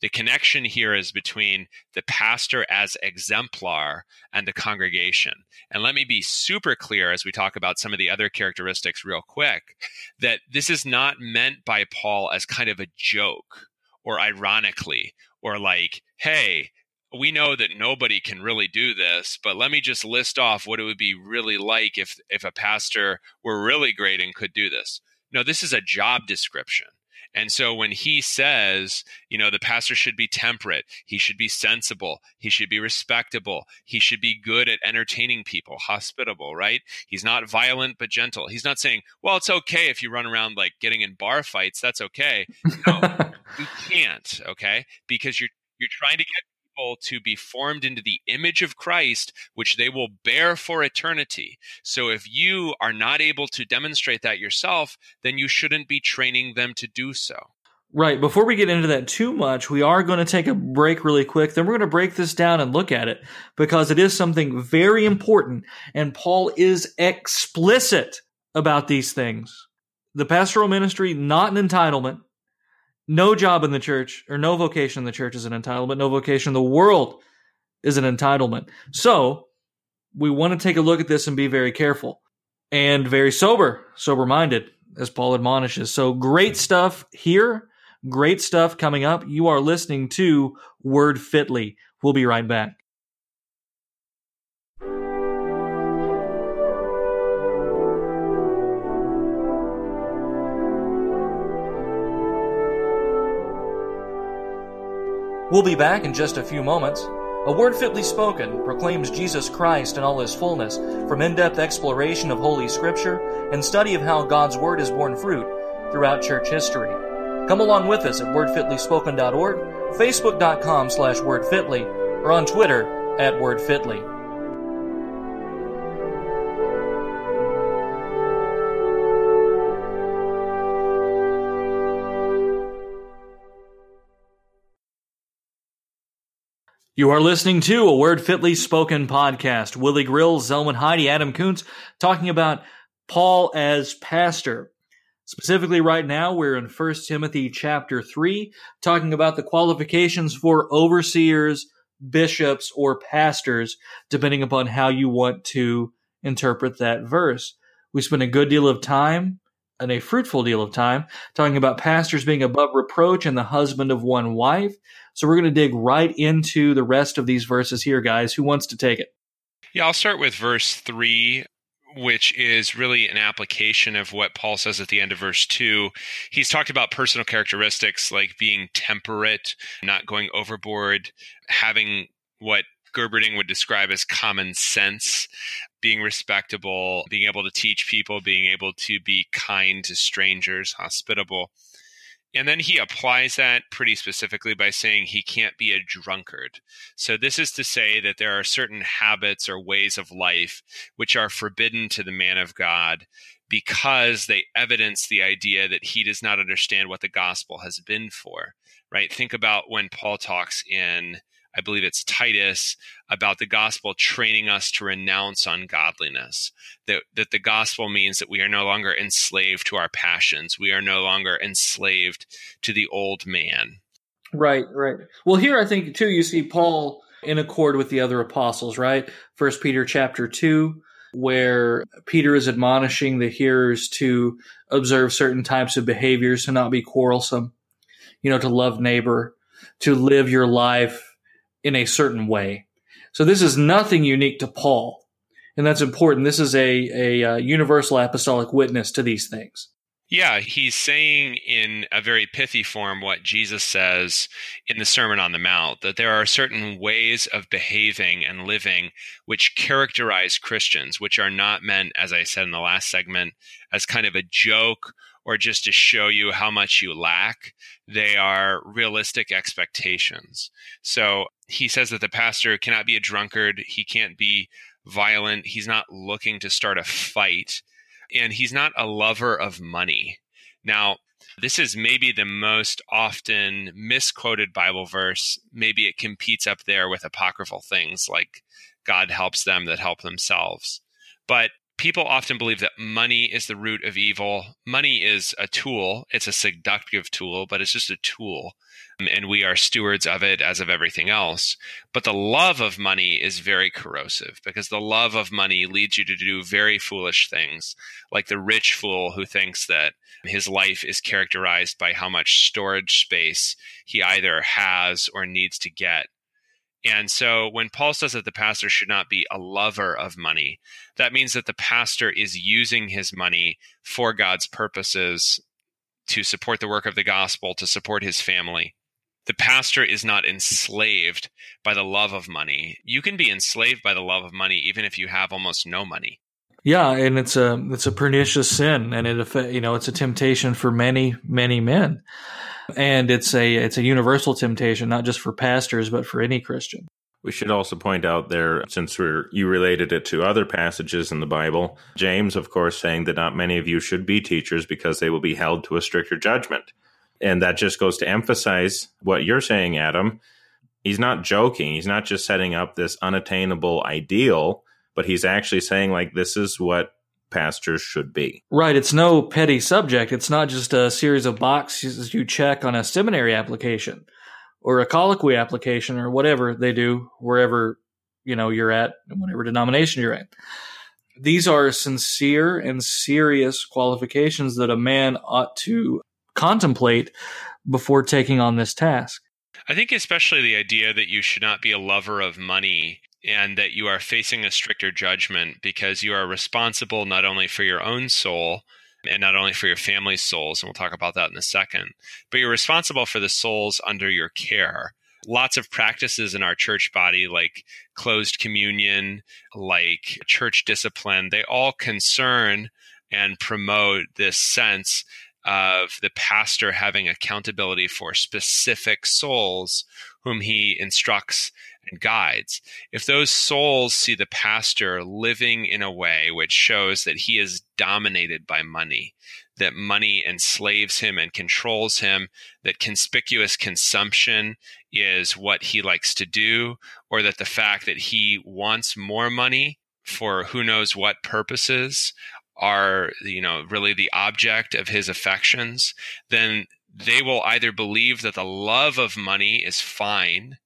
The connection here is between the pastor as exemplar and the congregation. And let me be super clear as we talk about some of the other characteristics real quick that this is not meant by Paul as kind of a joke or ironically or like, hey, we know that nobody can really do this, but let me just list off what it would be really like if if a pastor were really great and could do this. No, this is a job description. And so when he says, you know, the pastor should be temperate, he should be sensible, he should be respectable, he should be good at entertaining people, hospitable, right? He's not violent but gentle. He's not saying, well, it's okay if you run around like getting in bar fights, that's okay. No, you can't, okay? Because you're you're trying to get people to be formed into the image of Christ, which they will bear for eternity. So if you are not able to demonstrate that yourself, then you shouldn't be training them to do so. Right. Before we get into that too much, we are going to take a break really quick. Then we're going to break this down and look at it because it is something very important. And Paul is explicit about these things. The pastoral ministry, not an entitlement no job in the church or no vocation in the church is an entitlement. No vocation in the world is an entitlement. So we want to take a look at this and be very careful and very sober, sober minded, as Paul admonishes. So great stuff here. Great stuff coming up. You are listening to Word Fitly. We'll be right back. We'll be back in just a few moments. A Word Fitly Spoken proclaims Jesus Christ in all his fullness, from in depth exploration of Holy Scripture and study of how God's Word has borne fruit throughout church history. Come along with us at wordfitlyspoken.org, facebook.com slash wordfitly, or on Twitter at wordfitly. You are listening to a Word Fitly Spoken podcast. Willie Grills, Zelwyn Heide, Adam Koontz talking about Paul as pastor. Specifically, right now, we're in 1 Timothy chapter 3, talking about the qualifications for overseers, bishops, or pastors, depending upon how you want to interpret that verse. We spent a good deal of time and a fruitful deal of time talking about pastors being above reproach and the husband of one wife. So we're going to dig right into the rest of these verses here, guys. Who wants to take it? Yeah, I'll start with verse 3 which is really an application of what Paul says at the end of verse 2. He's talked about personal characteristics like being temperate, not going overboard, having what Gerberding would describe as common sense, being respectable, being able to teach people, being able to be kind to strangers, hospitable. And then he applies that pretty specifically by saying he can't be a drunkard. So, this is to say that there are certain habits or ways of life which are forbidden to the man of God because they evidence the idea that he does not understand what the gospel has been for, right? Think about when Paul talks in I believe it's Titus, about the gospel training us to renounce ungodliness. That, that the gospel means that we are no longer enslaved to our passions. We are no longer enslaved to the old man. Right, right. Well, here I think too, you see Paul in accord with the other apostles, right? First Peter chapter two, where Peter is admonishing the hearers to observe certain types of behaviors, to not be quarrelsome, you know, to love neighbor, to live your life in a certain way. So this is nothing unique to Paul. And that's important. This is a, a, a uh, universal apostolic witness to these things. Yeah, he's saying in a very pithy form what Jesus says in the Sermon on the Mount that there are certain ways of behaving and living which characterize Christians, which are not meant, as I said in the last segment, as kind of a joke or just to show you how much you lack. They are realistic expectations. So he says that the pastor cannot be a drunkard, he can't be violent, he's not looking to start a fight, and he's not a lover of money. Now, this is maybe the most often misquoted Bible verse. Maybe it competes up there with apocryphal things like God helps them that help themselves. But people often believe that money is the root of evil. Money is a tool, it's a seductive tool, but it's just a tool. Um, and we are stewards of it as of everything else. But the love of money is very corrosive because the love of money leads you to do very foolish things, like the rich fool who thinks that his life is characterized by how much storage space he either has or needs to get and so when Paul says that the pastor should not be a lover of money, that means that the pastor is using his money for God's purposes to support the work of the gospel, to support his family. The pastor is not enslaved by the love of money. You can be enslaved by the love of money even if you have almost no money. Yeah, and it's a it's a pernicious sin, and it you know it's a temptation for many many men and it's a it's a universal temptation, not just for pastors, but for any Christian. We should also point out there, since we're, you related it to other passages in the Bible, James, of course, saying that not many of you should be teachers because they will be held to a stricter judgment. And that just goes to emphasize what you're saying, Adam. He's not joking. He's not just setting up this unattainable ideal, but he's actually saying, like, this is what pastors should be. Right. It's no petty subject. It's not just a series of boxes you check on a seminary application or a colloquy application or whatever they do wherever you know you're at and whatever denomination you're in. These are sincere and serious qualifications that a man ought to contemplate before taking on this task. I think especially the idea that you should not be a lover of money and that you are facing a stricter judgment because you are responsible not only for your own soul and not only for your family's souls, and we'll talk about that in a second, but you're responsible for the souls under your care. Lots of practices in our church body, like closed communion, like church discipline, they all concern and promote this sense of the pastor having accountability for specific souls whom he instructs and guides. If those souls see the pastor living in a way which shows that he is dominated by money, that money enslaves him and controls him, that conspicuous consumption is what he likes to do, or that the fact that he wants more money for who knows what purposes are you know really the object of his affections then they will either believe that the love of money is fine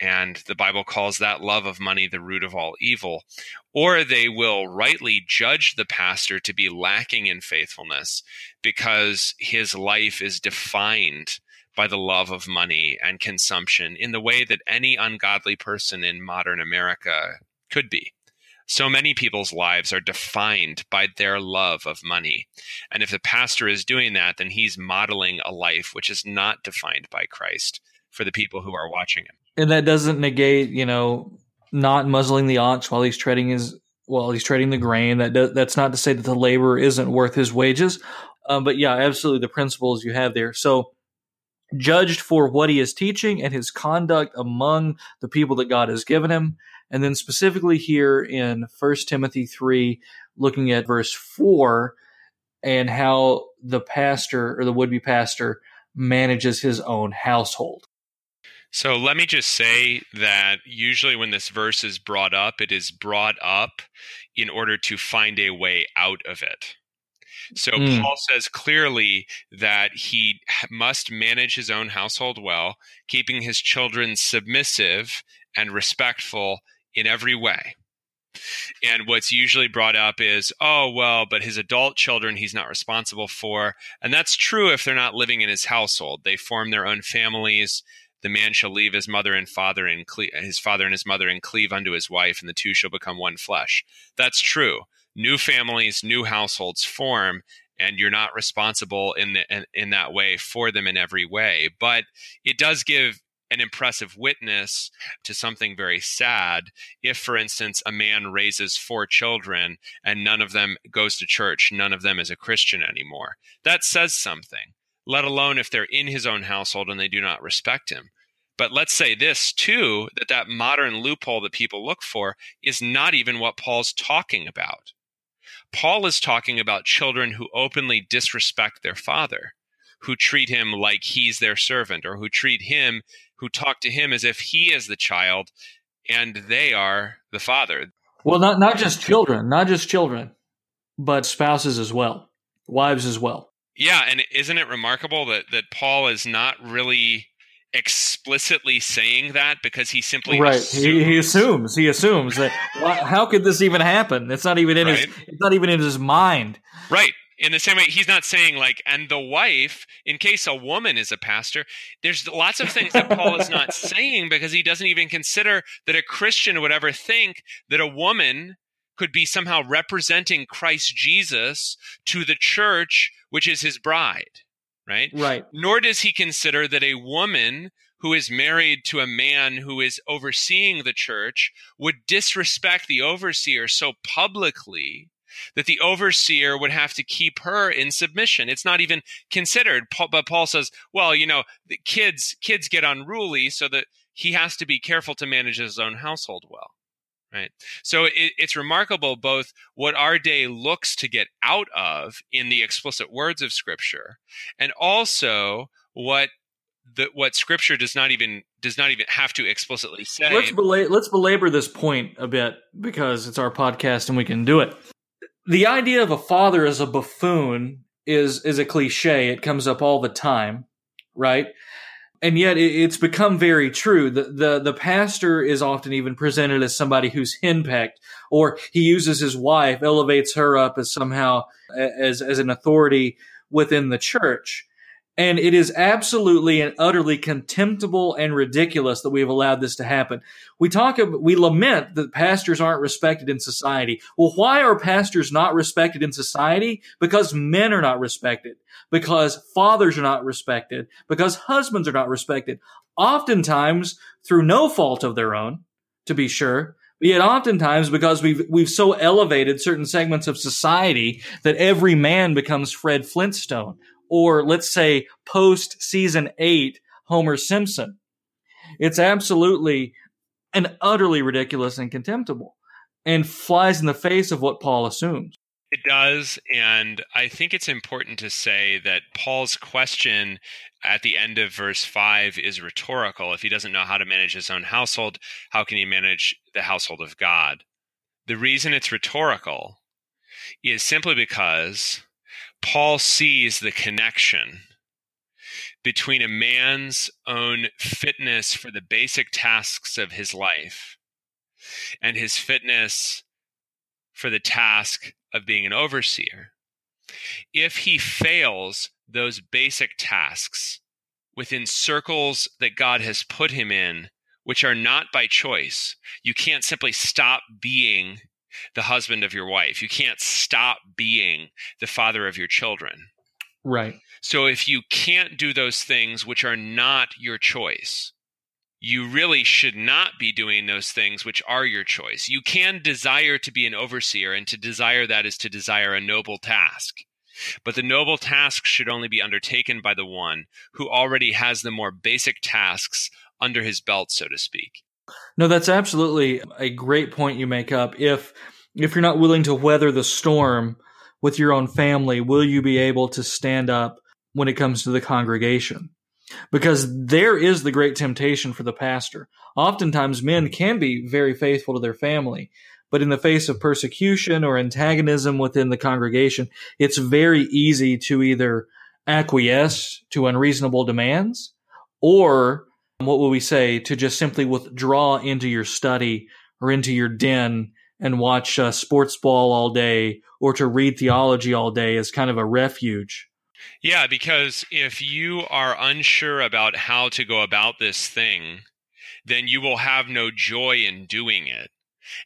and the Bible calls that love of money the root of all evil. Or they will rightly judge the pastor to be lacking in faithfulness because his life is defined by the love of money and consumption in the way that any ungodly person in modern America could be. So many people's lives are defined by their love of money. And if the pastor is doing that, then he's modeling a life which is not defined by Christ for the people who are watching him. And that doesn't negate, you know, not muzzling the ox while he's treading his while he's trading the grain. That that's not to say that the laborer isn't worth his wages. Um, but yeah, absolutely the principles you have there. So judged for what he is teaching and his conduct among the people that God has given him. And then specifically here in 1 Timothy 3, looking at verse 4 and how the pastor or the would be pastor manages his own household. So let me just say that usually when this verse is brought up, it is brought up in order to find a way out of it. So mm. Paul says clearly that he must manage his own household well, keeping his children submissive and respectful in every way. And what's usually brought up is, oh, well, but his adult children he's not responsible for. And that's true if they're not living in his household. They form their own families. The man shall leave his mother and father and cle- his father and his mother and cleave unto his wife, and the two shall become one flesh. That's true. New families, new households form, and you're not responsible in, the, in in that way for them in every way. But it does give an impressive witness to something very sad if for instance a man raises four children and none of them goes to church none of them is a christian anymore that says something let alone if they're in his own household and they do not respect him but let's say this too that that modern loophole that people look for is not even what paul's talking about paul is talking about children who openly disrespect their father who treat him like he's their servant or who treat him who talk to him as if he is the child and they are the father. Well, not not just children, not just children, but spouses as well, wives as well. Yeah, and isn't it remarkable that that Paul is not really explicitly saying that because he simply right assumes. He, he assumes he assumes that how could this even happen it's not even in right. his it's not even in his mind right in the same way he's not saying like and the wife in case a woman is a pastor there's lots of things that paul is not saying because he doesn't even consider that a christian would ever think that a woman could be somehow representing christ jesus to the church which is his bride right right nor does he consider that a woman who is married to a man who is overseeing the church would disrespect the overseer so publicly that the overseer would have to keep her in submission. It's not even considered. But Paul says, well, you know, the kids kids get unruly, so that he has to be careful to manage his own household well. Right. So it, it's remarkable both what our day looks to get out of in the explicit words of Scripture, and also what the, what Scripture does not even does not even have to explicitly say. Let's, bela- let's belabor this point a bit because it's our podcast and we can do it the idea of a father as a buffoon is is a cliche. It comes up all the time, right? And yet it, it's become very true. The, the the pastor is often even presented as somebody who's henpecked, or he uses his wife, elevates her up as somehow as as an authority within the church. And it is absolutely and utterly contemptible and ridiculous that we have allowed this to happen. We talk, we lament that pastors aren't respected in society. Well, why are pastors not respected in society? Because men are not respected. Because fathers are not respected. Because husbands are not respected. Oftentimes through no fault of their own, to be sure, but yet oftentimes because we've we've so elevated certain segments of society that every man becomes Fred Flintstone or let's say post season eight Homer Simpson. It's absolutely and utterly ridiculous and contemptible and flies in the face of what Paul assumes. It does. And I think it's important to say that Paul's question at the end of verse 5 is rhetorical. If he doesn't know how to manage his own household, how can he manage the household of God? The reason it's rhetorical is simply because Paul sees the connection between a man's own fitness for the basic tasks of his life and his fitness for the task of being an overseer. If he fails those basic tasks within circles that God has put him in, which are not by choice, you can't simply stop being the husband of your wife. You can't stop being the father of your children. Right. So if you can't do those things which are not your choice, you really should not be doing those things which are your choice. You can desire to be an overseer, and to desire that is to desire a noble task. But the noble task should only be undertaken by the one who already has the more basic tasks under his belt, so to speak. No, that's absolutely a great point you make up. If if you're not willing to weather the storm with your own family, will you be able to stand up when it comes to the congregation? Because there is the great temptation for the pastor. Oftentimes men can be very faithful to their family, but in the face of persecution or antagonism within the congregation, it's very easy to either acquiesce to unreasonable demands or what will we say to just simply withdraw into your study or into your den and watch uh, sports ball all day or to read theology all day as kind of a refuge. Yeah, because if you are unsure about how to go about this thing, then you will have no joy in doing it.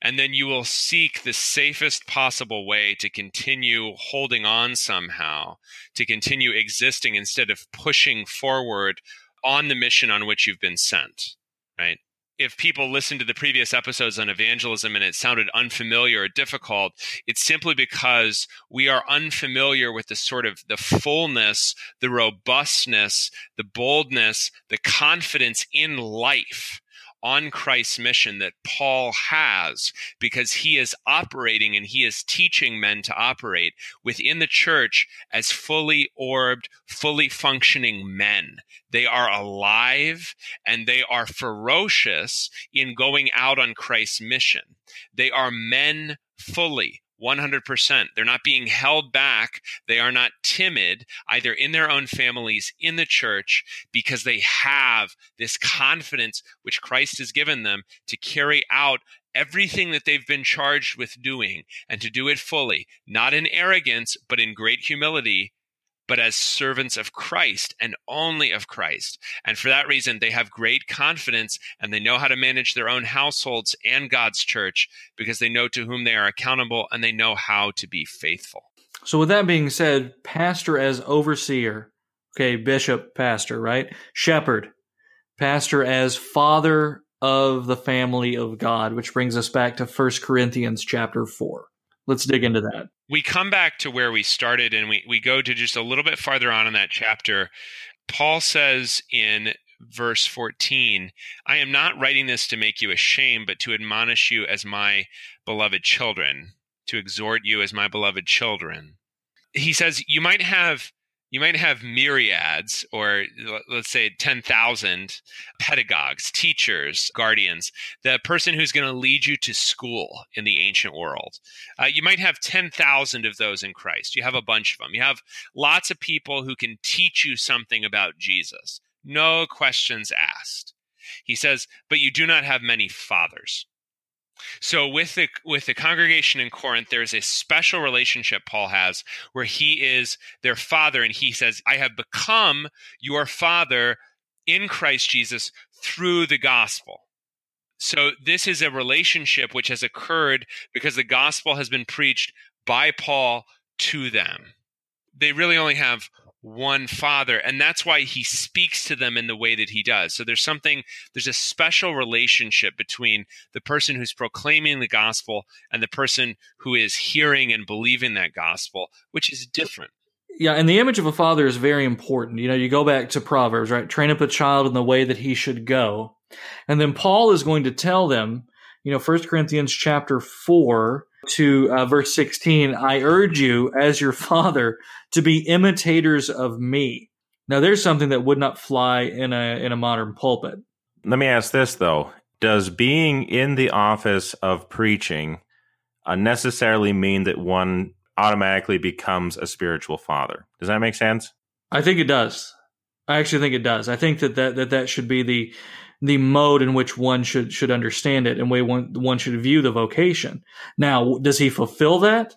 And then you will seek the safest possible way to continue holding on somehow, to continue existing instead of pushing forward on the mission on which you've been sent, right? If people listen to the previous episodes on evangelism and it sounded unfamiliar or difficult, it's simply because we are unfamiliar with the sort of the fullness, the robustness, the boldness, the confidence in life on Christ's mission that Paul has because he is operating and he is teaching men to operate within the church as fully orbed, fully functioning men. They are alive and they are ferocious in going out on Christ's mission. They are men fully 100%. They're not being held back. They are not timid, either in their own families, in the church, because they have this confidence which Christ has given them to carry out everything that they've been charged with doing and to do it fully, not in arrogance, but in great humility but as servants of Christ and only of Christ. And for that reason, they have great confidence and they know how to manage their own households and God's church because they know to whom they are accountable and they know how to be faithful. So, with that being said, pastor as overseer, okay, bishop, pastor, right? Shepherd, pastor as father of the family of God, which brings us back to 1 Corinthians chapter 4. Let's dig into that. We come back to where we started and we, we go to just a little bit farther on in that chapter. Paul says in verse 14, I am not writing this to make you ashamed, but to admonish you as my beloved children, to exhort you as my beloved children. He says, You might have you might have myriads or let's say 10,000 pedagogues, teachers, guardians, the person who's going to lead you to school in the ancient world. Uh, you might have 10,000 of those in Christ. You have a bunch of them. You have lots of people who can teach you something about Jesus. No questions asked. He says, but you do not have many fathers. So with the with the congregation in Corinth, there's a special relationship Paul has where he is their father, and he says, "I have become your father in Christ Jesus through the gospel." So this is a relationship which has occurred because the gospel has been preached by Paul to them. They really only have one father and that's why he speaks to them in the way that he does. So there's something there's a special relationship between the person who's proclaiming the gospel and the person who is hearing and believing that gospel which is different. Yeah and the image of a father is very important. You know you go back to proverbs right? Train up a child in the way that he should go. And then paul is going to tell them you know First corinthians chapter 4 to uh, verse 16 i urge you as your father to be imitators of me. Now there's something that would not fly in a in a modern pulpit. Let me ask this though. Does being in the office of preaching uh, necessarily mean that one automatically becomes a spiritual father? Does that make sense? I think it does. I actually think it does. I think that that that, that should be the the mode in which one should should understand it and way one one should view the vocation. Now, does he fulfill that?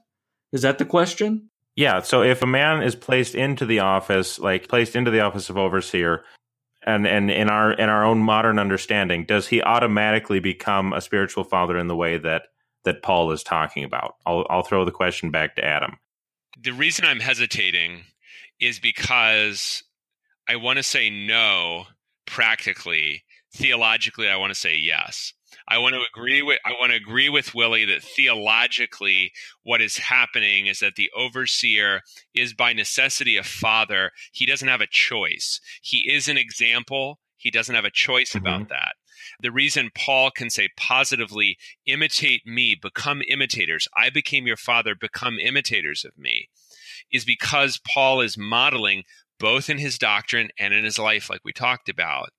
Is that the question? Yeah. So if a man is placed into the office, like placed into the office of overseer, and and in our in our own modern understanding, does he automatically become a spiritual father in the way that that Paul is talking about? I'll, I'll throw the question back to Adam. The reason I'm hesitating is because I want to say no practically. Theologically, I want to say yes. I want to agree with I want to agree with Willie that theologically what is happening is that the overseer is by necessity a father. He doesn't have a choice. He is an example. He doesn't have a choice mm-hmm. about that. The reason Paul can say positively, imitate me, become imitators. I became your father, become imitators of me, is because Paul is modeling both in his doctrine and in his life, like we talked about,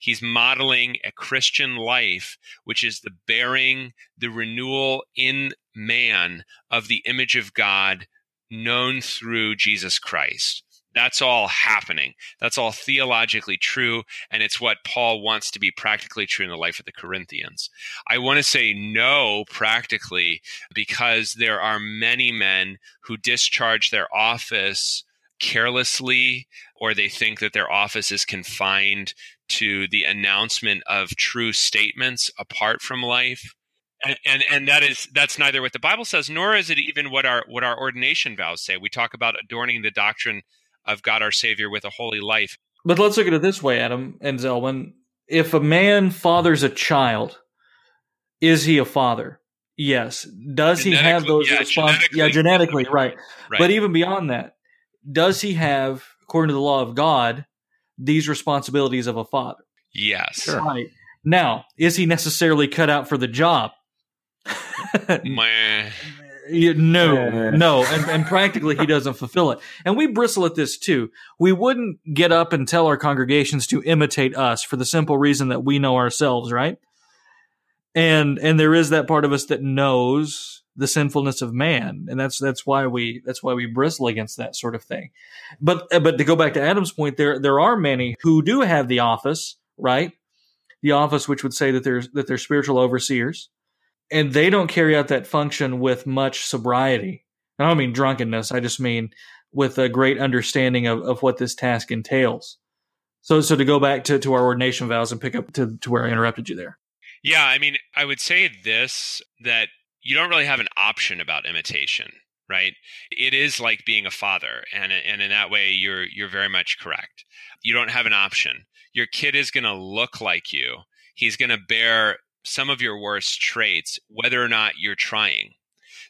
He's modeling a Christian life, which is the bearing, the renewal in man of the image of God known through Jesus Christ. That's all happening. That's all theologically true. And it's what Paul wants to be practically true in the life of the Corinthians. I want to say no practically because there are many men who discharge their office carelessly or they think that their office is confined to the announcement of true statements apart from life. And, and and that is that's neither what the bible says nor is it even what our what our ordination vows say. We talk about adorning the doctrine of god our savior with a holy life. But let's look at it this way adam and zelwyn. If a man fathers a child is he a father? Yes. Does he have those yeah, responsibilities yeah genetically right. right. But even beyond that does he have according to the law of god these responsibilities of a father. Yes. Sure. Right. Now, is he necessarily cut out for the job? no, no, and, and practically he doesn't fulfill it. And we bristle at this too. We wouldn't get up and tell our congregations to imitate us for the simple reason that we know ourselves, right? And and there is that part of us that knows the sinfulness of man, and that's that's why we that's why we bristle against that sort of thing. But uh, but to go back to Adam's point, there there are many who do have the office, right? The office which would say that there's that they're spiritual overseers, and they don't carry out that function with much sobriety. I don't mean drunkenness. I just mean with a great understanding of, of what this task entails. So, so to go back to, to our ordination vows and pick up to, to where I interrupted you there. Yeah, I mean, I would say this that you don't really have an option about imitation right? It is like being a father and and in that way you're you're very much correct. You don't have an option. Your kid is going to look like you. He's going to bear some of your worst traits whether or not you're trying.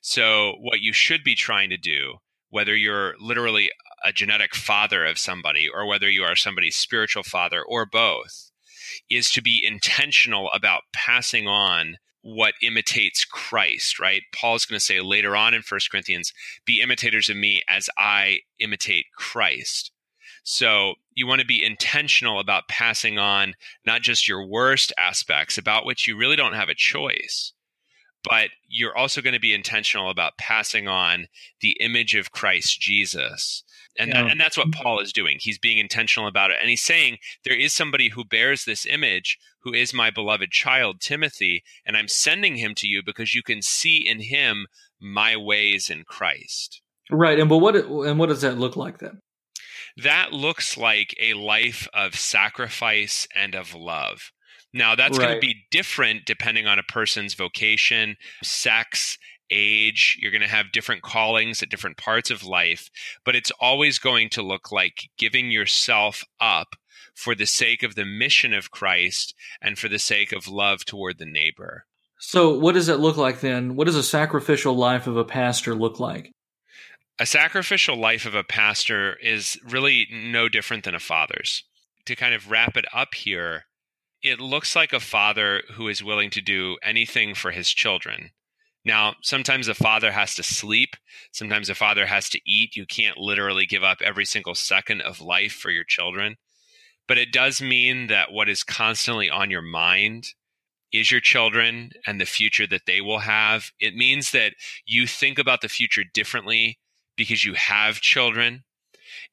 So what you should be trying to do whether you're literally a genetic father of somebody or whether you are somebody's spiritual father or both is to be intentional about passing on what imitates Christ, right? Paul's going to say later on in First Corinthians, be imitators of me as I imitate Christ. So you want to be intentional about passing on not just your worst aspects about which you really don't have a choice, but you're also going to be intentional about passing on the image of Christ Jesus and yeah. that, and that's what Paul is doing. He's being intentional about it, and he's saying there is somebody who bears this image, who is my beloved child Timothy, and I'm sending him to you because you can see in him my ways in Christ. Right, and but what and what does that look like then? That looks like a life of sacrifice and of love. Now, that's right. going to be different depending on a person's vocation, sex, age, you're going to have different callings at different parts of life, but it's always going to look like giving yourself up for the sake of the mission of Christ and for the sake of love toward the neighbor. So, what does it look like then? What does a sacrificial life of a pastor look like? A sacrificial life of a pastor is really no different than a father's. To kind of wrap it up here, it looks like a father who is willing to do anything for his children. Now, sometimes a father has to sleep. Sometimes a father has to eat. You can't literally give up every single second of life for your children. But it does mean that what is constantly on your mind is your children and the future that they will have. It means that you think about the future differently because you have children.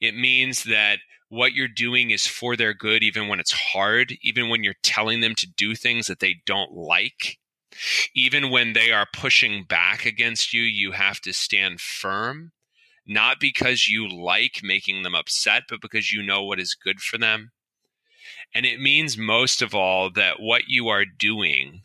It means that what you're doing is for their good, even when it's hard, even when you're telling them to do things that they don't like. Even when they are pushing back against you, you have to stand firm, not because you like making them upset, but because you know what is good for them. And it means most of all that what you are doing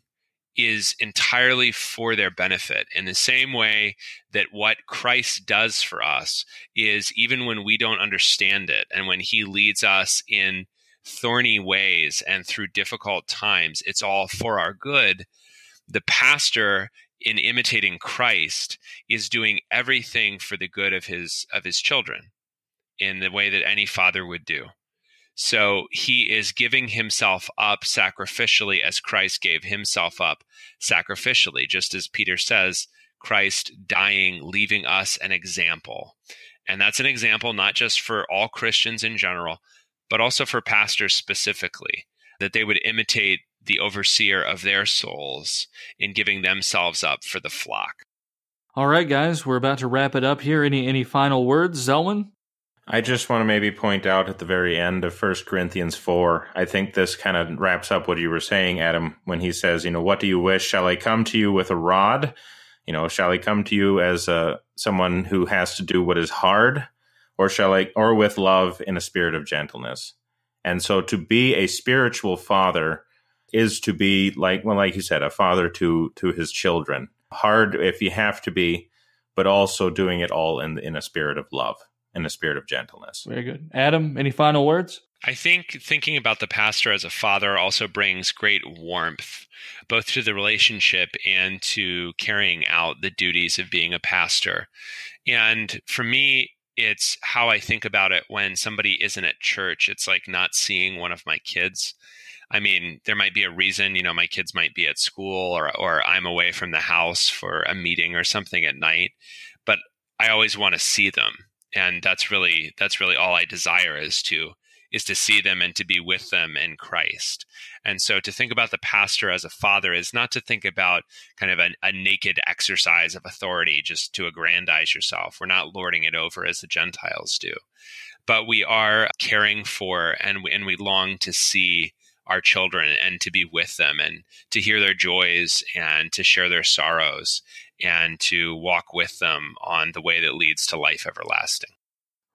is entirely for their benefit in the same way that what Christ does for us is even when we don't understand it and when he leads us in thorny ways and through difficult times, it's all for our good. The pastor in imitating Christ is doing everything for the good of his of his children in the way that any father would do. So he is giving himself up sacrificially as Christ gave himself up sacrificially, just as Peter says, Christ dying, leaving us an example. And that's an example not just for all Christians in general, but also for pastors specifically, that they would imitate the overseer of their souls in giving themselves up for the flock. All right, guys, we're about to wrap it up here. Any any final words, Zelwyn? I just want to maybe point out at the very end of 1 Corinthians 4, I think this kind of wraps up what you were saying, Adam, when he says, you know, what do you wish? Shall I come to you with a rod? You know, shall I come to you as uh, someone who has to do what is hard? Or shall I, or with love in a spirit of gentleness? And so to be a spiritual father is to be like, well, like you said, a father to, to his children. Hard if you have to be, but also doing it all in, in a spirit of love in a spirit of gentleness. Very good. Adam, any final words? I think thinking about the pastor as a father also brings great warmth, both to the relationship and to carrying out the duties of being a pastor. And for me, it's how I think about it when somebody isn't at church. It's like not seeing one of my kids. I mean, there might be a reason, you know, my kids might be at school or, or I'm away from the house for a meeting or something at night, but I always want to see them and that's really that's really all I desire is to is to see them and to be with them in Christ. And so to think about the pastor as a father is not to think about kind of a, a, naked exercise of authority just to aggrandize yourself. We're not lording it over as the Gentiles do, but we are caring for and we, and we long to see our children and to be with them and to hear their joys and to share their sorrows and to walk with them on the way that leads to life everlasting.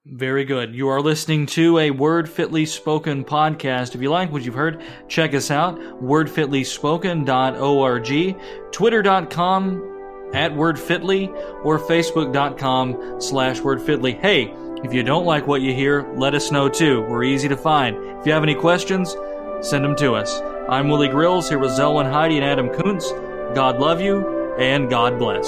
Very good. You are listening to a Word Fitly Spoken podcast. If you like what you've heard, check us out, wordfitlyspoken.org, twitter.com at wordfitly, or facebook.com slash wordfitly. Hey, if you don't like what you hear, let us know too. We're easy to find. If you have any questions, send them to us. I'm Willie Grills here with Zelwyn Heide and Adam Koontz. God love you and God bless.